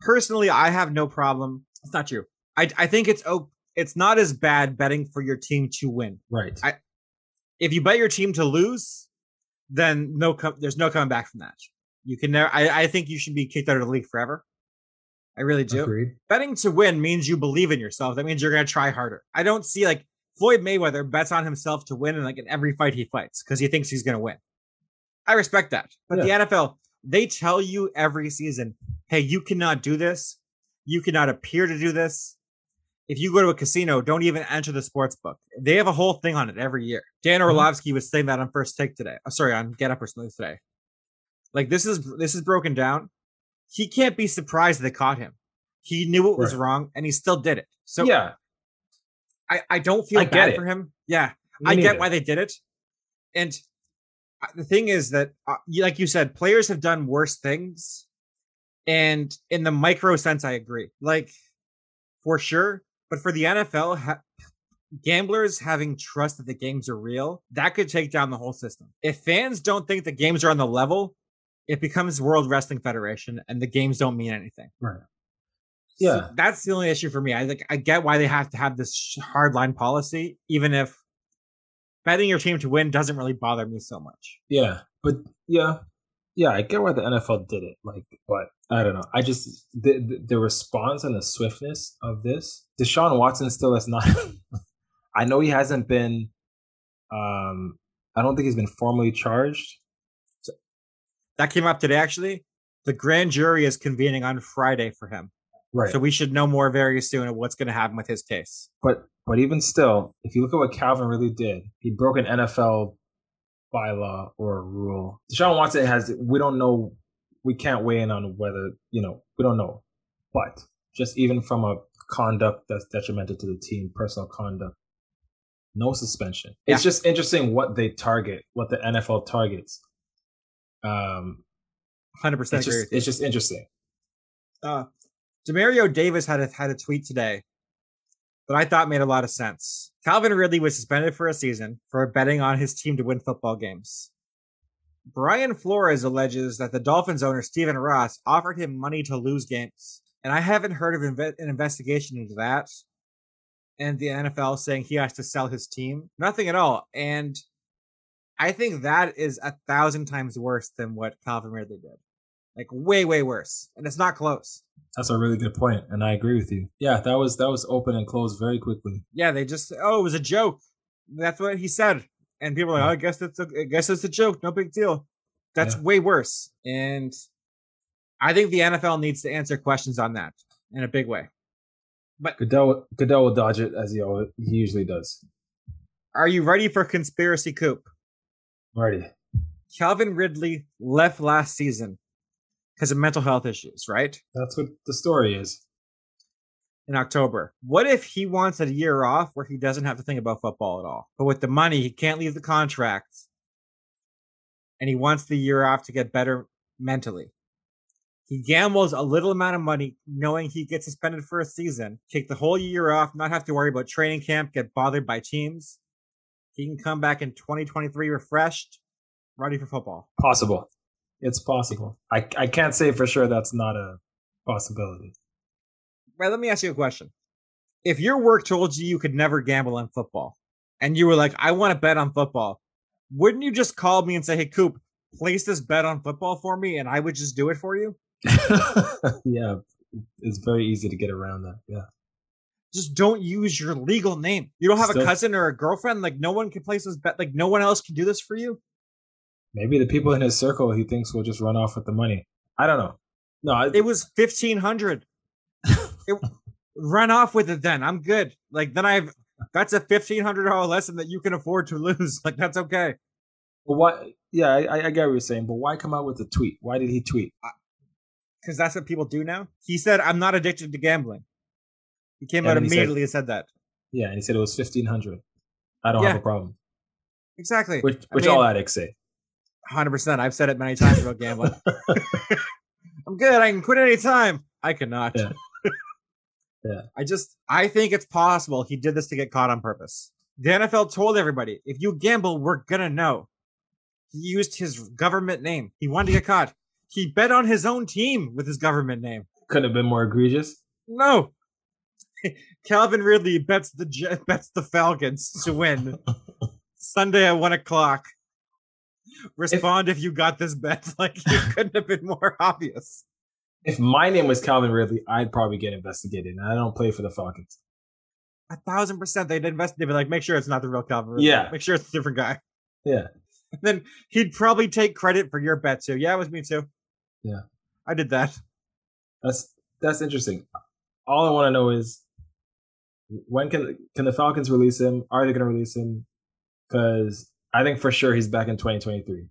Personally, I have no problem. It's not true. I, I think it's oh, it's not as bad betting for your team to win. Right. I- If you bet your team to lose, then no, co- there's no coming back from that. You can never. I, I think you should be kicked out of the league forever. I really do. Agreed. Betting to win means you believe in yourself. That means you're gonna try harder. I don't see like Floyd Mayweather bets on himself to win in like in every fight he fights because he thinks he's gonna win. I respect that. But the NFL, they tell you every season, hey, you cannot do this. You cannot appear to do this. If you go to a casino, don't even enter the sports book. They have a whole thing on it every year. Dan Mhm. Orlovsky was saying that on First Take today. Oh, sorry, on Get Up or something today. Like this is this is broken down. He can't be surprised they caught him. He knew it was Right. wrong and he still did it. So yeah, I, I don't feel I bad it. for him. Yeah, me I get neither. why they did it. And uh, the thing is that, uh, like you said, players have done worse things. And in the micro sense, I agree. Like, for sure. But for the NFL, ha- gamblers having trust that the games are real, that could take down the whole system. If fans don't think the games are on the level, it becomes World Wrestling Federation and the games don't mean anything. right. So Yeah. that's the only issue for me. I like I get why they have to have this hard line policy, even if betting your team to win doesn't really bother me so much. Yeah, but yeah, yeah, I get why the NFL did it. Like, but I don't know. I just the the, the response and the swiftness of this. Deshaun Watson still has not. I know he hasn't been. Um, I don't think he's been formally charged. So, That came up today actually. The grand jury is convening on Friday for him. Right. So we should know more very soon of what's going to happen with his case. but but even still, if you look at what Calvin really did, he broke an NFL bylaw or a rule. Deshaun Watson has. We don't know. We can't weigh in on whether you know. We don't know, but just even from a conduct that's detrimental to the team, personal conduct, no suspension. It's just interesting what they target, what the NFL targets. Um, 100% it's just you. it's just interesting. uh, Demario Davis had a, had a tweet today that I thought made a lot of sense. Calvin Ridley was suspended for a season for betting on his team to win football games. Brian Flores alleges that the Dolphins owner Stephen Ross offered him money to lose games, and I haven't heard of inve- an investigation into that. And the NFL saying he has to sell his team, nothing at all. And I think that is a thousand times worse than what Calvin Ridley did, like way, way worse. And it's not close. That's a really good point, and I agree with you. Yeah, that was that was open and closed very quickly. Yeah, they just oh, it was a joke. That's what he said, and people are like, oh, I guess it's a, I guess it's a joke. No big deal. That's Yeah. way worse, and I think the NFL needs to answer questions on that in a big way. But Goodell Goodell will dodge it as he always, he usually does. Are you ready for conspiracy coop? Ready? Calvin Ridley left last season because of mental health issues, right? That's what the story is. In October. What if he wants a year off where he doesn't have to think about football at all? But with the money, he can't leave the contract. And he wants the year off to get better mentally. He gambles a little amount of money knowing he gets suspended for a season, take the whole year off, not have to worry about training camp, get bothered by teams. He can come back in 2023 refreshed, ready for football. Possible. It's possible. I I can't say for sure that's not a possibility. Right, let me ask you a question. If your work told you you could never gamble on football, and you were like, I want to bet on football, wouldn't you just call me and say, Hey, Coop, place this bet on football for me, and I would just do it for you? yeah, it's very easy to get around that. Yeah. Just don't use your legal name. You don't have a cousin or a girlfriend. Like, no one can place this bet. Like, no one else can do this for you. Maybe the people in his circle he thinks will just run off with the money. I don't know. No, I, It was 1500 it, Run off with it then. I'm good. Like, then I've that's a $1,500 lesson that you can afford to lose. Like, that's okay. but why? Yeah, I, I get what you're saying, but why come out with a tweet? Why did he tweet? because that's what people do now. He said, "I'm not addicted to gambling." He came And out he said- immediately and said that. Yeah, and he said it was fifteen hundred. I don't Yeah. have a problem. Exactly. Which I mean- all addicts say. Hundred percent. I've said it many times about gambling. I'm good. I can quit any time. I cannot. Yeah. Yeah. I just, I think it's possible he did this to get caught on purpose. The NFL told everybody, if you gamble, we're gonna know. He used his government name. He wanted to get caught. He bet on his own team with his government name. Couldn't have been more egregious. No. Calvin Ridley bets the bets the Falcons to win Sunday at one o'clock. Respond if, you got this bet. Like it couldn't have been more obvious. If my name was Calvin Ridley, I'd probably get investigated. And I don't play for the Falcons. A thousand percent, they'd investigate. Me. Like, make sure it's not the real Calvin. Ridley. Yeah. Make sure it's a different guy. Yeah. And then he'd probably take credit for your bet too. Yeah, it was me too. Yeah. I did that. That's that's interesting. All I want to know is when can can the Falcons release him? Are they going to release him? Because I think for sure he's back in 2023.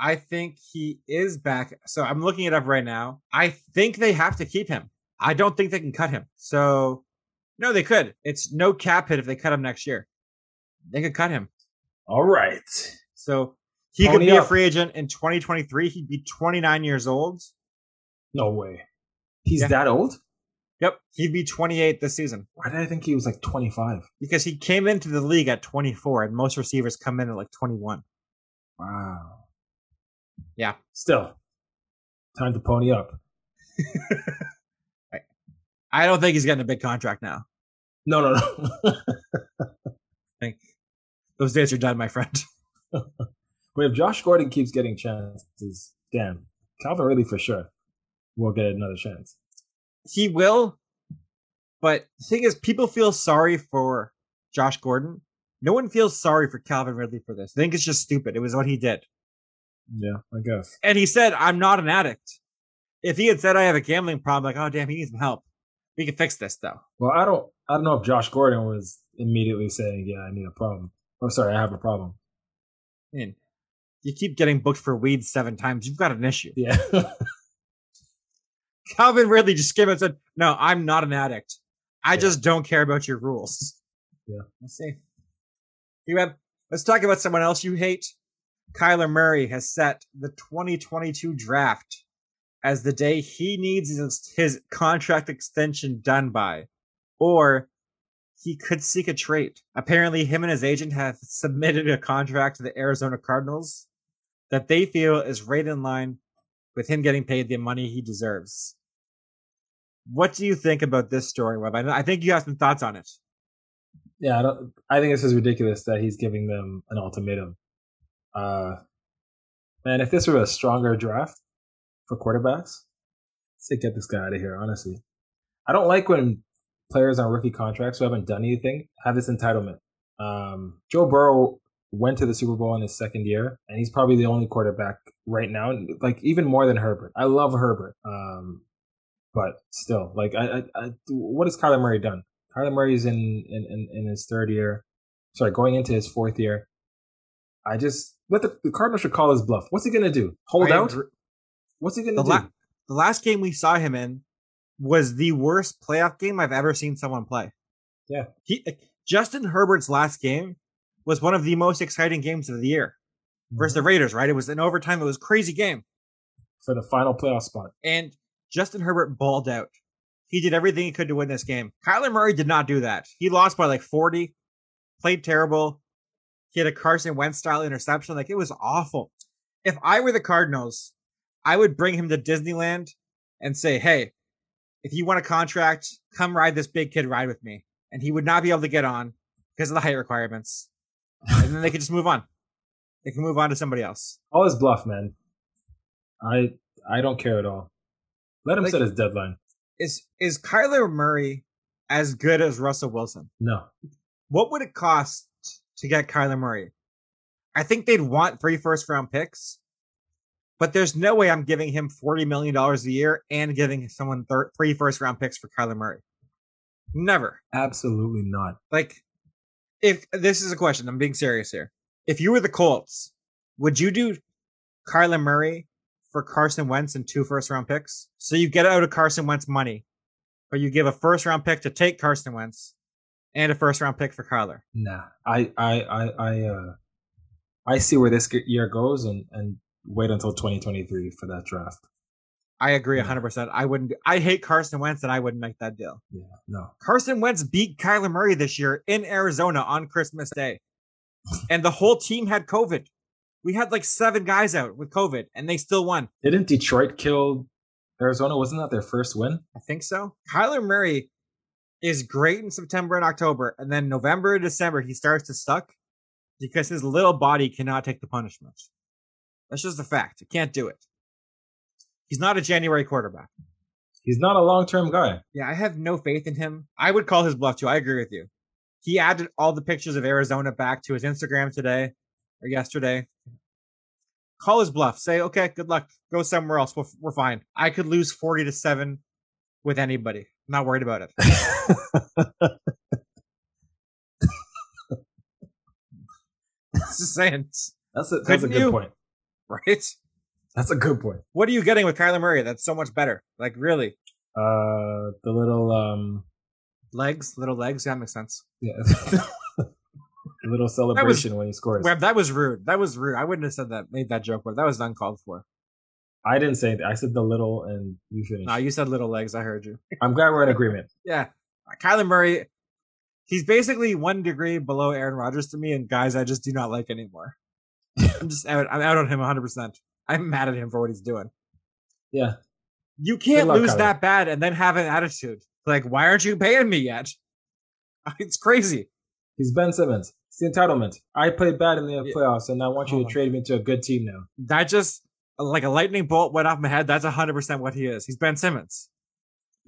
I think he is back. So I'm looking it up right now. I think they have to keep him. I don't think they can cut him. So no, they could. It's no cap hit if they cut him next year. They could cut him. All right. So he Pony could be up. a free agent in 2023. He'd be 29 years old. No way. He's Yeah. that old? Yep, he'd be 28 this season Why did I think he was like 25? because he came into the league at 24, and most receivers come in at like 21. Wow. Yeah. Still, time to pony up. I don't think he's getting a big contract now. No, no, no. Those days are done, my friend. but if Josh Gordon keeps getting chances, damn, Calvin Ridley for sure will get another chance. He will. But the thing is, people feel sorry for Josh Gordon. No one feels sorry for Calvin Ridley for this. I think it's just stupid. It was what he did. Yeah, I guess. And he said, I'm not an addict. If he had said, I have a gambling problem, like, oh, damn, he needs some help. We can fix this, though. Well, I don't, I don't know if Josh Gordon was immediately saying, "Yeah, I need a problem." I'm sorry, I have a problem. I mean, you keep getting booked for weed seven times. You've got an issue. Yeah, Calvin Ridley just came out and said, no, I'm not an addict. I Yeah. just don't care about your rules. Yeah. Let's see. You have, let's talk about someone else you hate. Kyler Murray has set the 2022 draft as the day he needs his, his contract extension done by, or he could seek a trade. Apparently, him and his agent have submitted a contract to the Arizona Cardinals that they feel is right in line with him getting paid the money he deserves. What do you think about this story, Webb? I, I think you have some thoughts on it. yeah. I don't. I think this is ridiculous that he's giving them an ultimatum. Uh, man, if this were a stronger draft for quarterbacks, say get this guy out of here. Honestly, I don't like when players on rookie contracts who haven't done anything have this entitlement. Um, Joe Burrow went to the Super Bowl in his second year, and he's probably the only quarterback right now, like even more than Herbert. I love Herbert, um, but still, like, I, I, I, what has Kyler Murray done? Kyler Murray's in, in, in, in his third year, sorry, going into his fourth year. I just let the, the Cardinals should call his bluff. What's he gonna do? Hold I out? agree. What's he gonna do? la- the last game we saw him in was the worst playoff game I've ever seen someone play. Yeah. He Justin Herbert's last game was one of the most exciting games of the year versus the mm-hmm. Raiders, right? It was an overtime. It was a crazy game. for the final playoff spot. And Justin Herbert balled out. He did everything he could to win this game. Kyler Murray did not do that. He lost by like 40, played terrible. He had a Carson Wentz style interception. Like it was awful. If I were the Cardinals, I would bring him to Disneyland and say, hey, if you want a contract, come ride this big kid ride with me. And he would not be able to get on because of the height requirements. And then they could just move on. They can move on to somebody else. All his bluff, man. I I don't care at all. Let him Like- set his deadline. Is is Kyler Murray as good as Russell Wilson? No. what would it cost to get Kyler Murray? I think they'd want three first round picks, but there's no way I'm giving him $40 million a year and giving someone thir- three first round picks for Kyler Murray. Never. Absolutely not. Like, if this is a question, I'm being serious here. If you were the Colts, would you do Kyler Murray for Carson Wentz and two first round picks? So you get out of Carson Wentz money, but you give a first round pick to take Carson Wentz and a first round pick for Kyler. Nah. I I I I uh I see where this year goes and and wait until 2023 for that draft. I agree Yeah. 100%. I wouldn't, I hate Carson Wentz and I wouldn't make that deal. Yeah. No. Carson Wentz beat Kyler Murray this year in Arizona on Christmas Day. and the whole team had COVID. We had like seven guys out with COVID and they still won. Didn't Detroit kill Arizona? Wasn't that their first win? I think so. Kyler Murray is great in September and October. And then November and December, he starts to suck because his little body cannot take the punishment. That's just a fact. You can't do it. He's not a January quarterback. He's not a long term guy. Yeah, I have no faith in him. I would call his bluff too. I agree with you. He added all the pictures of Arizona back to his Instagram today or yesterday. Call his bluff. Say, okay, good luck. Go somewhere else. We're, we're fine. I could lose 40 to 7 with anybody. I'm not worried about it. Just saying. That's a that's a good you? point. Right? That's a good point. What are you getting with Kyler Murray? That's so much better. Like, really? Uh, the little um, Legs, little legs. Yeah, that makes sense. yeah, little celebration when he scores. Webb, that was rude. That was rude. I wouldn't have said that, made that joke, but that was uncalled for. I didn't say that. I said the little, and you finished. No, you said little legs. I heard you. I'm glad we're in agreement. Yeah. Kyler Murray, he's basically one degree below Aaron Rodgers to me, and guys I just do not like anymore. I'm just out, I'm out on him 100%. I'm mad at him for what he's doing. Yeah, You can't lose Kyler. that bad and then have an attitude. Like, why aren't you paying me yet? It's crazy. he's Ben Simmons. It's the entitlement. I played bad in the Yeah. playoffs, and I want you Oh to trade me to a good team now. That just, like a lightning bolt went off my head. That's 100% what he is. He's Ben Simmons.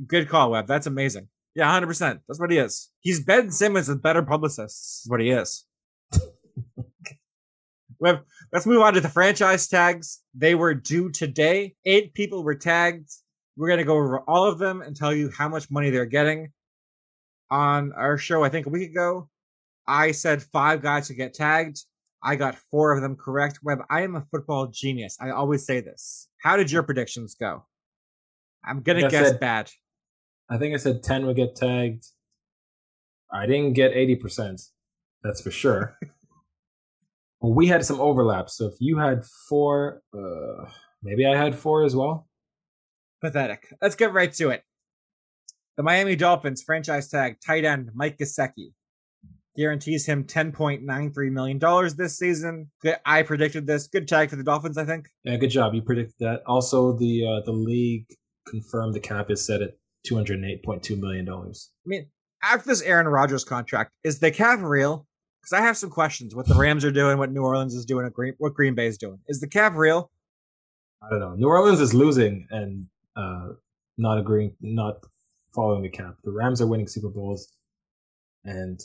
Good call, Webb. That's amazing. Yeah, 100%. That's what he is. He's Ben Simmons with better publicists. is what he is. Webb, let's move on to the franchise tags. They were due today. Eight people were tagged. We're going to go over all of them and tell you how much money they're getting. On our show, I think a week ago, I said five guys could get tagged. I got four of them correct. Webb, I am a football genius. I always say this. How did your predictions go? I'm going to I guess said- bad. I think I said 10 would get tagged. I didn't get 80%. That's for sure. well, we had some overlaps. So if you had four, uh, maybe I had four as well. Pathetic. Let's get right to it. The Miami Dolphins franchise tag tight end Mike Gesicki guarantees him $10.93 million this season. I predicted this. Good tag for the Dolphins, I think. Yeah, good job. You predicted that. Also, the uh, the league confirmed the cap is set at $208.2 million. I mean, after this Aaron Rodgers contract, is the cap real? Because I have some questions. What the Rams are doing, what New Orleans is doing, what Green, what Green Bay is doing. Is the cap real? I don't know. New Orleans is losing and uh, not agreeing, not following the cap. The Rams are winning Super Bowls and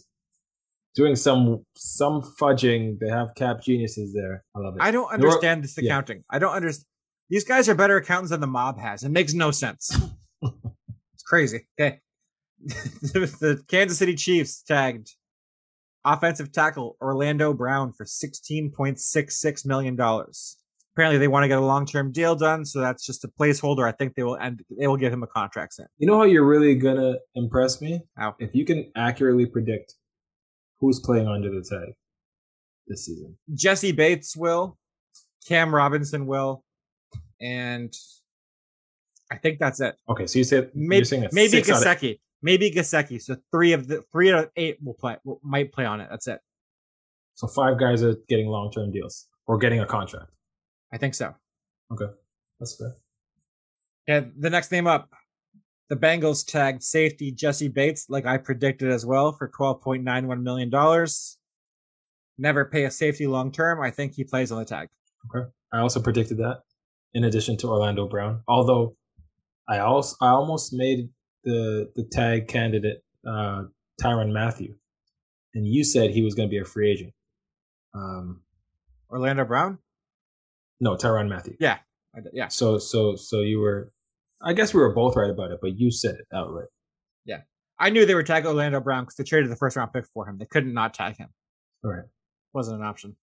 doing some some fudging. They have cap geniuses there. I love it. I don't understand this yeah. accounting. I don't understand. These guys are better accountants than the mob has. It makes no sense. it's crazy. Okay. the, Kansas City Chiefs tagged offensive tackle Orlando Brown for $16.66 million. Apparently, they want to get a long term deal done, so that's just a placeholder. I think they will and they will give him a contract soon. You know how you're really gonna impress me? How? If you can accurately predict who's playing under the tag this season. Jessie Bates will, Cam Robinson will, and I think that's it. Okay, so you said Maybe maybe Gesicki. Maybe Gesicki. So three of the three out of eight will play will, might play on it. That's it. so five guys are getting long term deals or getting a contract. I think so. Okay, that's fair. And the next name up, the Bengals tagged safety Jessie Bates, like I predicted as well, for twelve point nine one million dollars. Never pay a safety long term. I think he plays on the tag. Okay. I also predicted that. In addition to Orlando Brown, although I also I almost made the the tag candidate uh, Tyrann Mathieu, and you said he was going to be a free agent. Um, Orlando Brown. no, Tyrann Mathieu. I d- yeah. So so so you were, I guess we were both right about it, but you said it outright. Yeah. I knew they would tag Orlando Brown because they traded the first round pick for him. They couldn't not tag him. All right. Wasn't an option.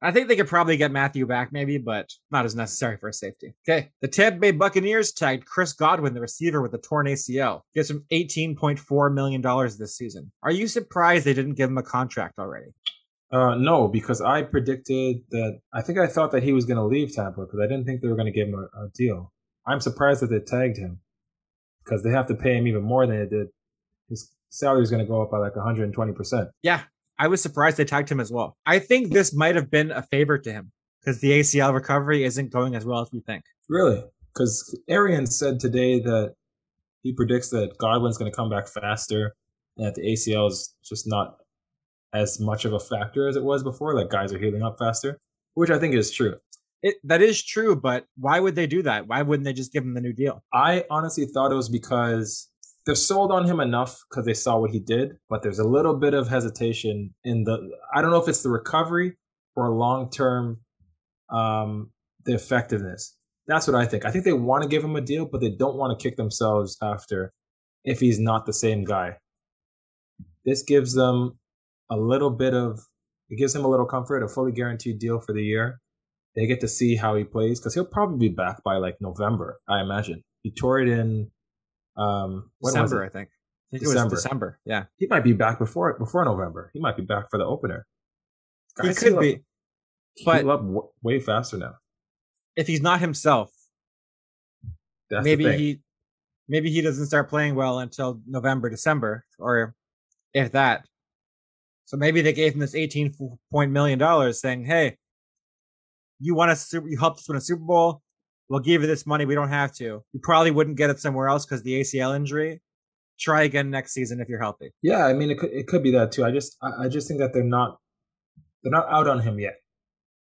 I think they could probably get Mathieu back, maybe, but not as necessary for a safety. Okay. The Tampa Bay Buccaneers tagged Chris Godwin, the receiver with a torn ACL. Gets him $18.4 million this season. Are you surprised they didn't give him a contract already? Uh, no, because I predicted that. I think I thought that he was going to leave Tampa because I didn't think they were going to give him a, a deal. I'm surprised that they tagged him because they have to pay him even more than they did. His salary is going to go up by like 120 percent. Yeah. I was surprised they tagged him as well. I think this might have been a favor to him because the ACL recovery isn't going as well as we think. Really? Because Arian said today that he predicts that Godwin's going to come back faster and that the ACL is just not as much of a factor as it was before. Like guys are healing up faster, which I think is true. It that is true, but why would they do that? Why wouldn't they just give him the new deal? I honestly thought it was because they're sold on him enough because they saw what he did, but there's a little bit of hesitation in the. I don't know if it's the recovery or long term, um, the effectiveness. That's what I think. I think they want to give him a deal, but they don't want to kick themselves after if he's not the same guy. This gives them a little bit of. It gives him a little comfort, a fully guaranteed deal for the year. They get to see how he plays because he'll probably be back by like November, I imagine. He tore it in um, December, it? I think. I think it December. was December. Yeah, He might be back before before November. He might be back for the opener. he could heal be. up- but- heal up w- way faster now. If he's not himself, That's maybe he maybe he doesn't start playing well until November, December, or if that. So maybe they gave him this eighteen point million dollars, saying, "Hey, you want us? You helped us win a Super Bowl. We'll give you this money. We don't have to. You probably wouldn't get it somewhere else because the ACL injury. Try again next season if you're healthy. Yeah, I mean, it could it could be that too. I just I, I just think that they're not they're not out on him yet.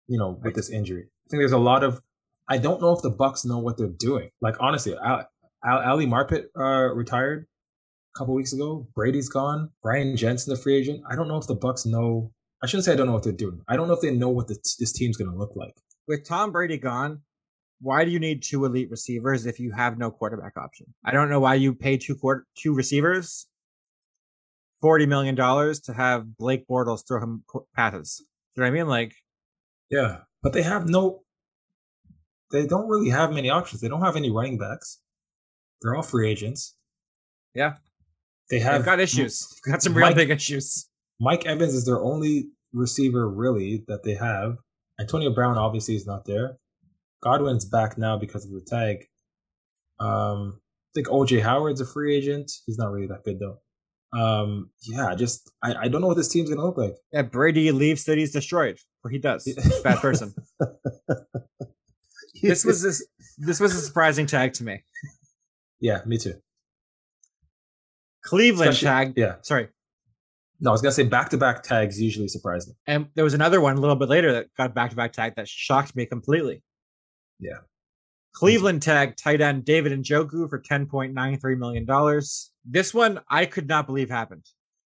You know, with this injury, I think there's a lot of. I don't know if the Bucs know what they're doing. Like honestly, Al, Al, Ali Marpet uh, retired a couple weeks ago. Brady's gone. Ryan Jensen, the free agent. I don't know if the Bucs know. I shouldn't say I don't know what they're doing. I don't know if they know what the, this team's going to look like. With Tom Brady gone, why do you need two elite receivers if you have no quarterback option? I don't know why you pay two quarter two receivers forty million dollars to have Blake Bortles throw him passes. Do you know what I mean? Like Yeah, but they have no. They don't really have many options. They don't have any running backs. They're all free agents. Yeah. they they've have got issues. They've got some real Mike- big issues. Mike Evans is their only receiver really that they have. Antonio Brown obviously is not there. Godwin's back now because of the tag. Um, I think OJ Howard's a free agent. He's not really that good though. Um, yeah, just I, I don't know what this team's gonna look like. Yeah, Brady leaves cities destroyed. What he does. Bad person. this was this this was a surprising tag to me. yeah, me too. Cleveland Especially- tagged. Yeah, Sorry. No, I was gonna say back to back tags usually surprise me. And there was another one a little bit later that got back to back tag that shocked me completely. Yeah. Cleveland tagged tight end David Njoku for $10.93 million. This one I could not believe happened.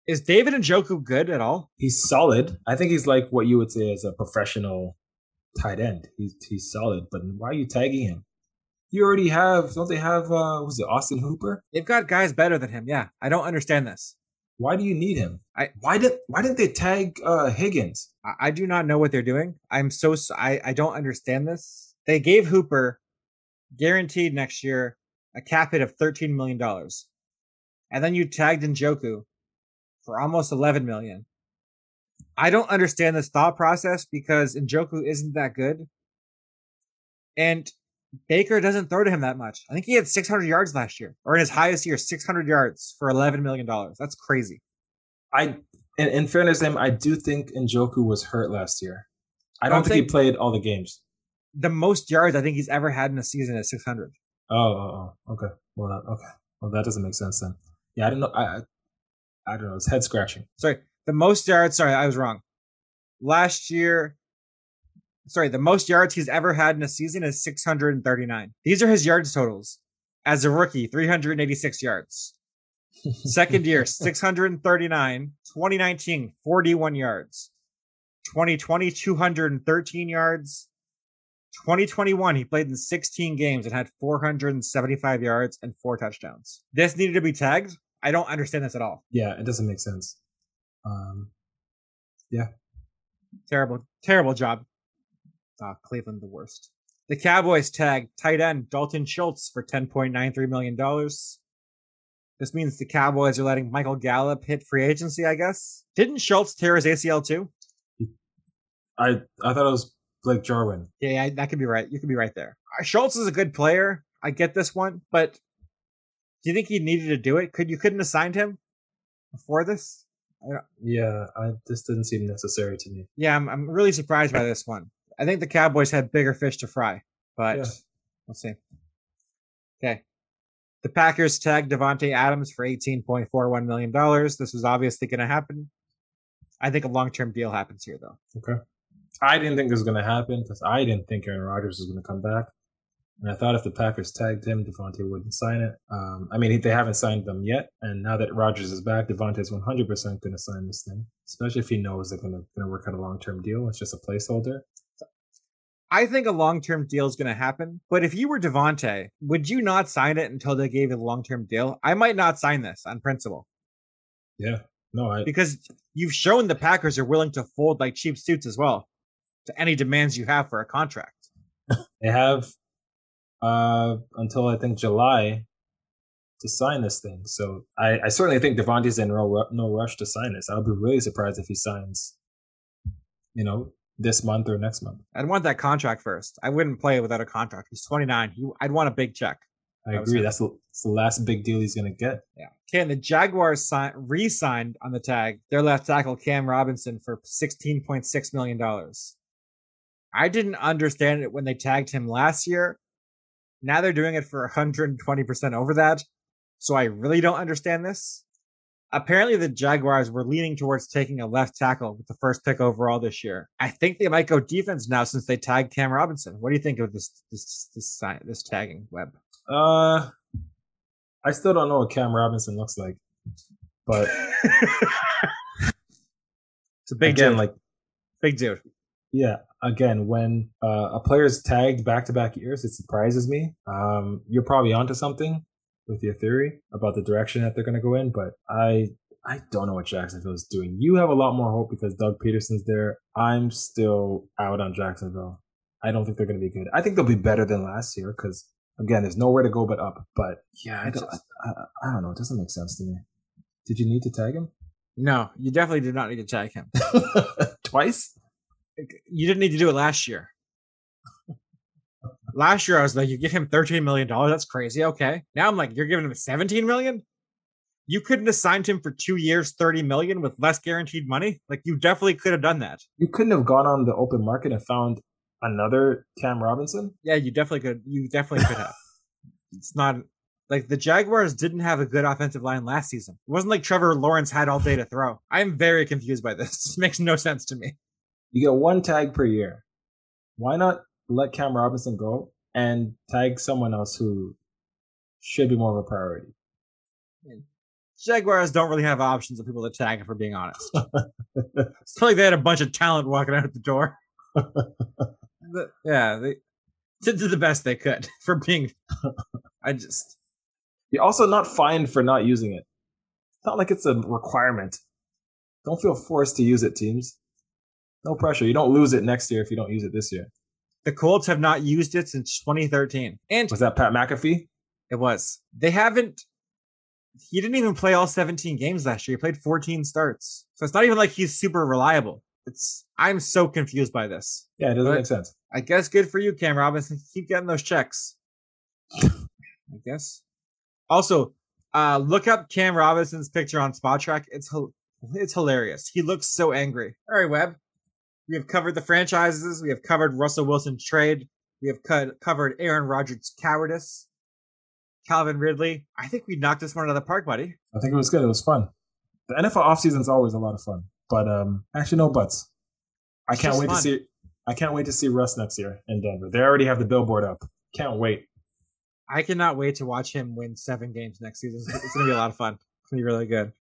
Is David Njoku good at all? He's solid. I think he's like what you would say as a professional tight end. He's he's solid, but why are you tagging him? You already have don't they have uh was it Austin Hooper? They've got guys better than him. Yeah. I don't understand this. Why do you need him? I- why did why didn't they tag uh Higgins? I, I do not know what they're doing. I'm so I I don't understand this. They gave Hooper guaranteed next year a cap hit of thirteen million dollars, and then you tagged Njoku for almost eleven million. I don't understand this thought process because Njoku isn't that good, and Baker doesn't throw to him that much. I think he had 600 yards last year, or in his highest year, 600 yards for 11 million dollars. That's crazy. I in, in fairness him, I do think Njoku was hurt last year. I don't think he played all the games. The most yards I think he's ever had in a season is 600. Oh, oh, oh okay. Well, that, okay. Well, that doesn't make sense then. Yeah, I don't know. I, I, I don't know. It's head scratching. sorry, the most yards. Sorry, I was wrong. Last year, sorry, the most yards he's ever had in a season is 639. These are his yards totals. As a rookie, 386 yards. Second year, 639. 2019, 41 yards. 2020, 213 yards. 2021, he played in 16 games and had 475 yards and four touchdowns. This needed to be tagged. I don't understand this at all. Yeah, it doesn't make sense. Um, yeah. Terrible, terrible job. Uh, Cleveland, the worst. The Cowboys tag tight end Dalton Schultz for $10.93 million. This means the Cowboys are letting Michael Gallup hit free agency, I guess. Didn't Schultz tear his ACL too? I I thought it was Blake Jarwin. Yeah, yeah, that could be right. You could be right there. Uh, Schultz is a good player. I get this one, but do you think he needed to do it? Could you couldn't have signed him before this? Yeah, I, this didn't seem necessary to me. Yeah, I'm, I'm really surprised by this one. I think the Cowboys had bigger fish to fry, but Yeah. we'll see. Okay. The Packers tagged Davante Adams for $18.41 million. This was obviously going to happen. I think a long term deal happens here, though. Okay. I didn't think this was going to happen because I didn't think Aaron Rodgers was going to come back. And I thought if the Packers tagged him, Davante wouldn't sign it. Um, I mean, they haven't signed them yet. And now that Rodgers is back, Davante's 100% going to sign this thing, especially if he knows they're going to work out a long term deal. It's just a placeholder. I think a long term deal is going to happen. But if you were Davante, would you not sign it until they gave you the long term deal? I might not sign this on principle. Yeah. No, I. Because you've shown the Packers are willing to fold like cheap suits as well to any demands you have for a contract. they have uh, until I think July to sign this thing. So I, I certainly think Davante's in no, no rush to sign this. I would be really surprised if he signs, you know, this month or next month. I'd want that contract first. I wouldn't play without a contract. He's 29. He, I'd want a big check. I agree. That's the, that's the last big deal he's going to get. Yeah. Okay, and the Jaguars sign, re-signed on the tag their left tackle Cam Robinson for $16.6 million. I didn't understand it when they tagged him last year. Now they're doing it for 120% over that. So I really don't understand this. Apparently, the Jaguars were leaning towards taking a left tackle with the first pick overall this year. I think they might go defense now since they tagged Cam Robinson. What do you think of this this this, this tagging Webb? Uh, I still don't know what Cam Robinson looks like, but it's a big again, dude. like big dude. Yeah, again, when uh, a player is tagged back to back years, it surprises me. Um, you're probably onto something with your theory about the direction that they're going to go in, but I I don't know what Jacksonville is doing. You have a lot more hope because Doug Pederson's there. I'm still out on Jacksonville. I don't think they're going to be good. I think they'll be better than last year because again, there's nowhere to go but up. But yeah, I don't, I, I don't know. It doesn't make sense to me. Did you need to tag him? No, you definitely did not need to tag him twice. You didn't need to do it last year. Last year, I was like, you give him thirteen million dollars. That's crazy. Okay. Now I'm like, you're giving him seventeen million. You couldn't have signed him for two years, thirty million with less guaranteed money. Like you definitely could have done that. You couldn't have gone on the open market and found another Cam Robinson. Yeah, you definitely could. You definitely could have. it's not like the Jaguars didn't have a good offensive line last season. It wasn't like Trevor Lawrence had all day to throw. I'm very confused by this. It makes no sense to me. You get one tag per year. Why not let Cam Robinson go and tag someone else who should be more of a priority? Jaguars don't really have options of people to tag, if we're being honest. it's not like they had a bunch of talent walking out the door. yeah, they did the best they could for being. I just. You're also not fined for not using it. It's not like it's a requirement. Don't feel forced to use it, teams. No pressure. You don't lose it next year if you don't use it this year. The Colts have not used it since 2013. And was that Pat McAfee? It was. They haven't. He didn't even play all 17 games last year. He played 14 starts. So it's not even like he's super reliable. It's. I'm so confused by this. Yeah, it doesn't but make sense. I guess good for you, Cam Robinson. Keep getting those checks. I guess. Also, uh, look up Cam Robinson's picture on Spotrac. It's it's hilarious. He looks so angry. All right, Webb. We have covered the franchises. We have covered Russell Wilson's trade. We have cut, covered Aaron Rodgers' cowardice. Calvin Ridley. I think we knocked this one out of the park, buddy. I think it was good. It was fun. The NFL offseason is always a lot of fun. But um, actually, no buts. I can't wait fun. to see. I can't wait to see Russ next year in Denver. They already have the billboard up. Can't wait. I cannot wait to watch him win seven games next season. It's gonna be a lot of fun. It's gonna be really good.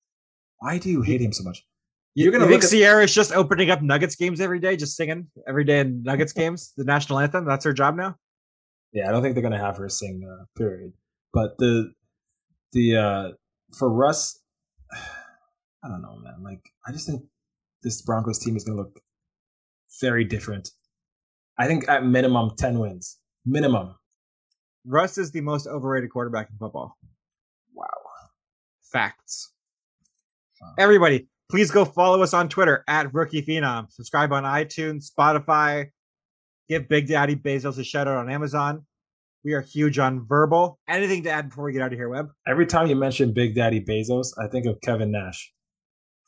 Why do you hate him so much? You're gonna you think Ciara is just opening up Nuggets games every day, just singing every day in Nuggets games, the national anthem. That's her job now. Yeah, I don't think they're gonna have her sing. Uh, period. But the the uh for Russ, I don't know, man. Like I just think this Broncos team is gonna look very different. I think at minimum ten wins, minimum. Russ is the most overrated quarterback in football. Wow. Facts. Everybody, Please go follow us on Twitter at Rookie Phenom. Subscribe on iTunes, Spotify. Give Big Daddy Bezos a shout out on Amazon. We are huge on verbal. Anything to add before we get out of here, Webb? Every time you mention Big Daddy Bezos, I think of Kevin Nash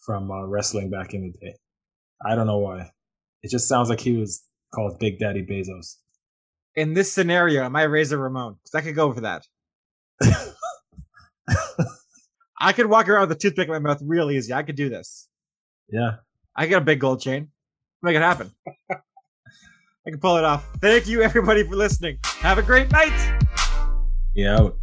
from uh, wrestling back in the day. I don't know why. It just sounds like he was called Big Daddy Bezos. In this scenario, am I Razor Ramon? Because I could go for that. I could walk around with a toothpick in my mouth real easy. I could do this. Yeah. I got a big gold chain. Make it happen. I can pull it off. Thank you, everybody, for listening. Have a great night. Yeah. out.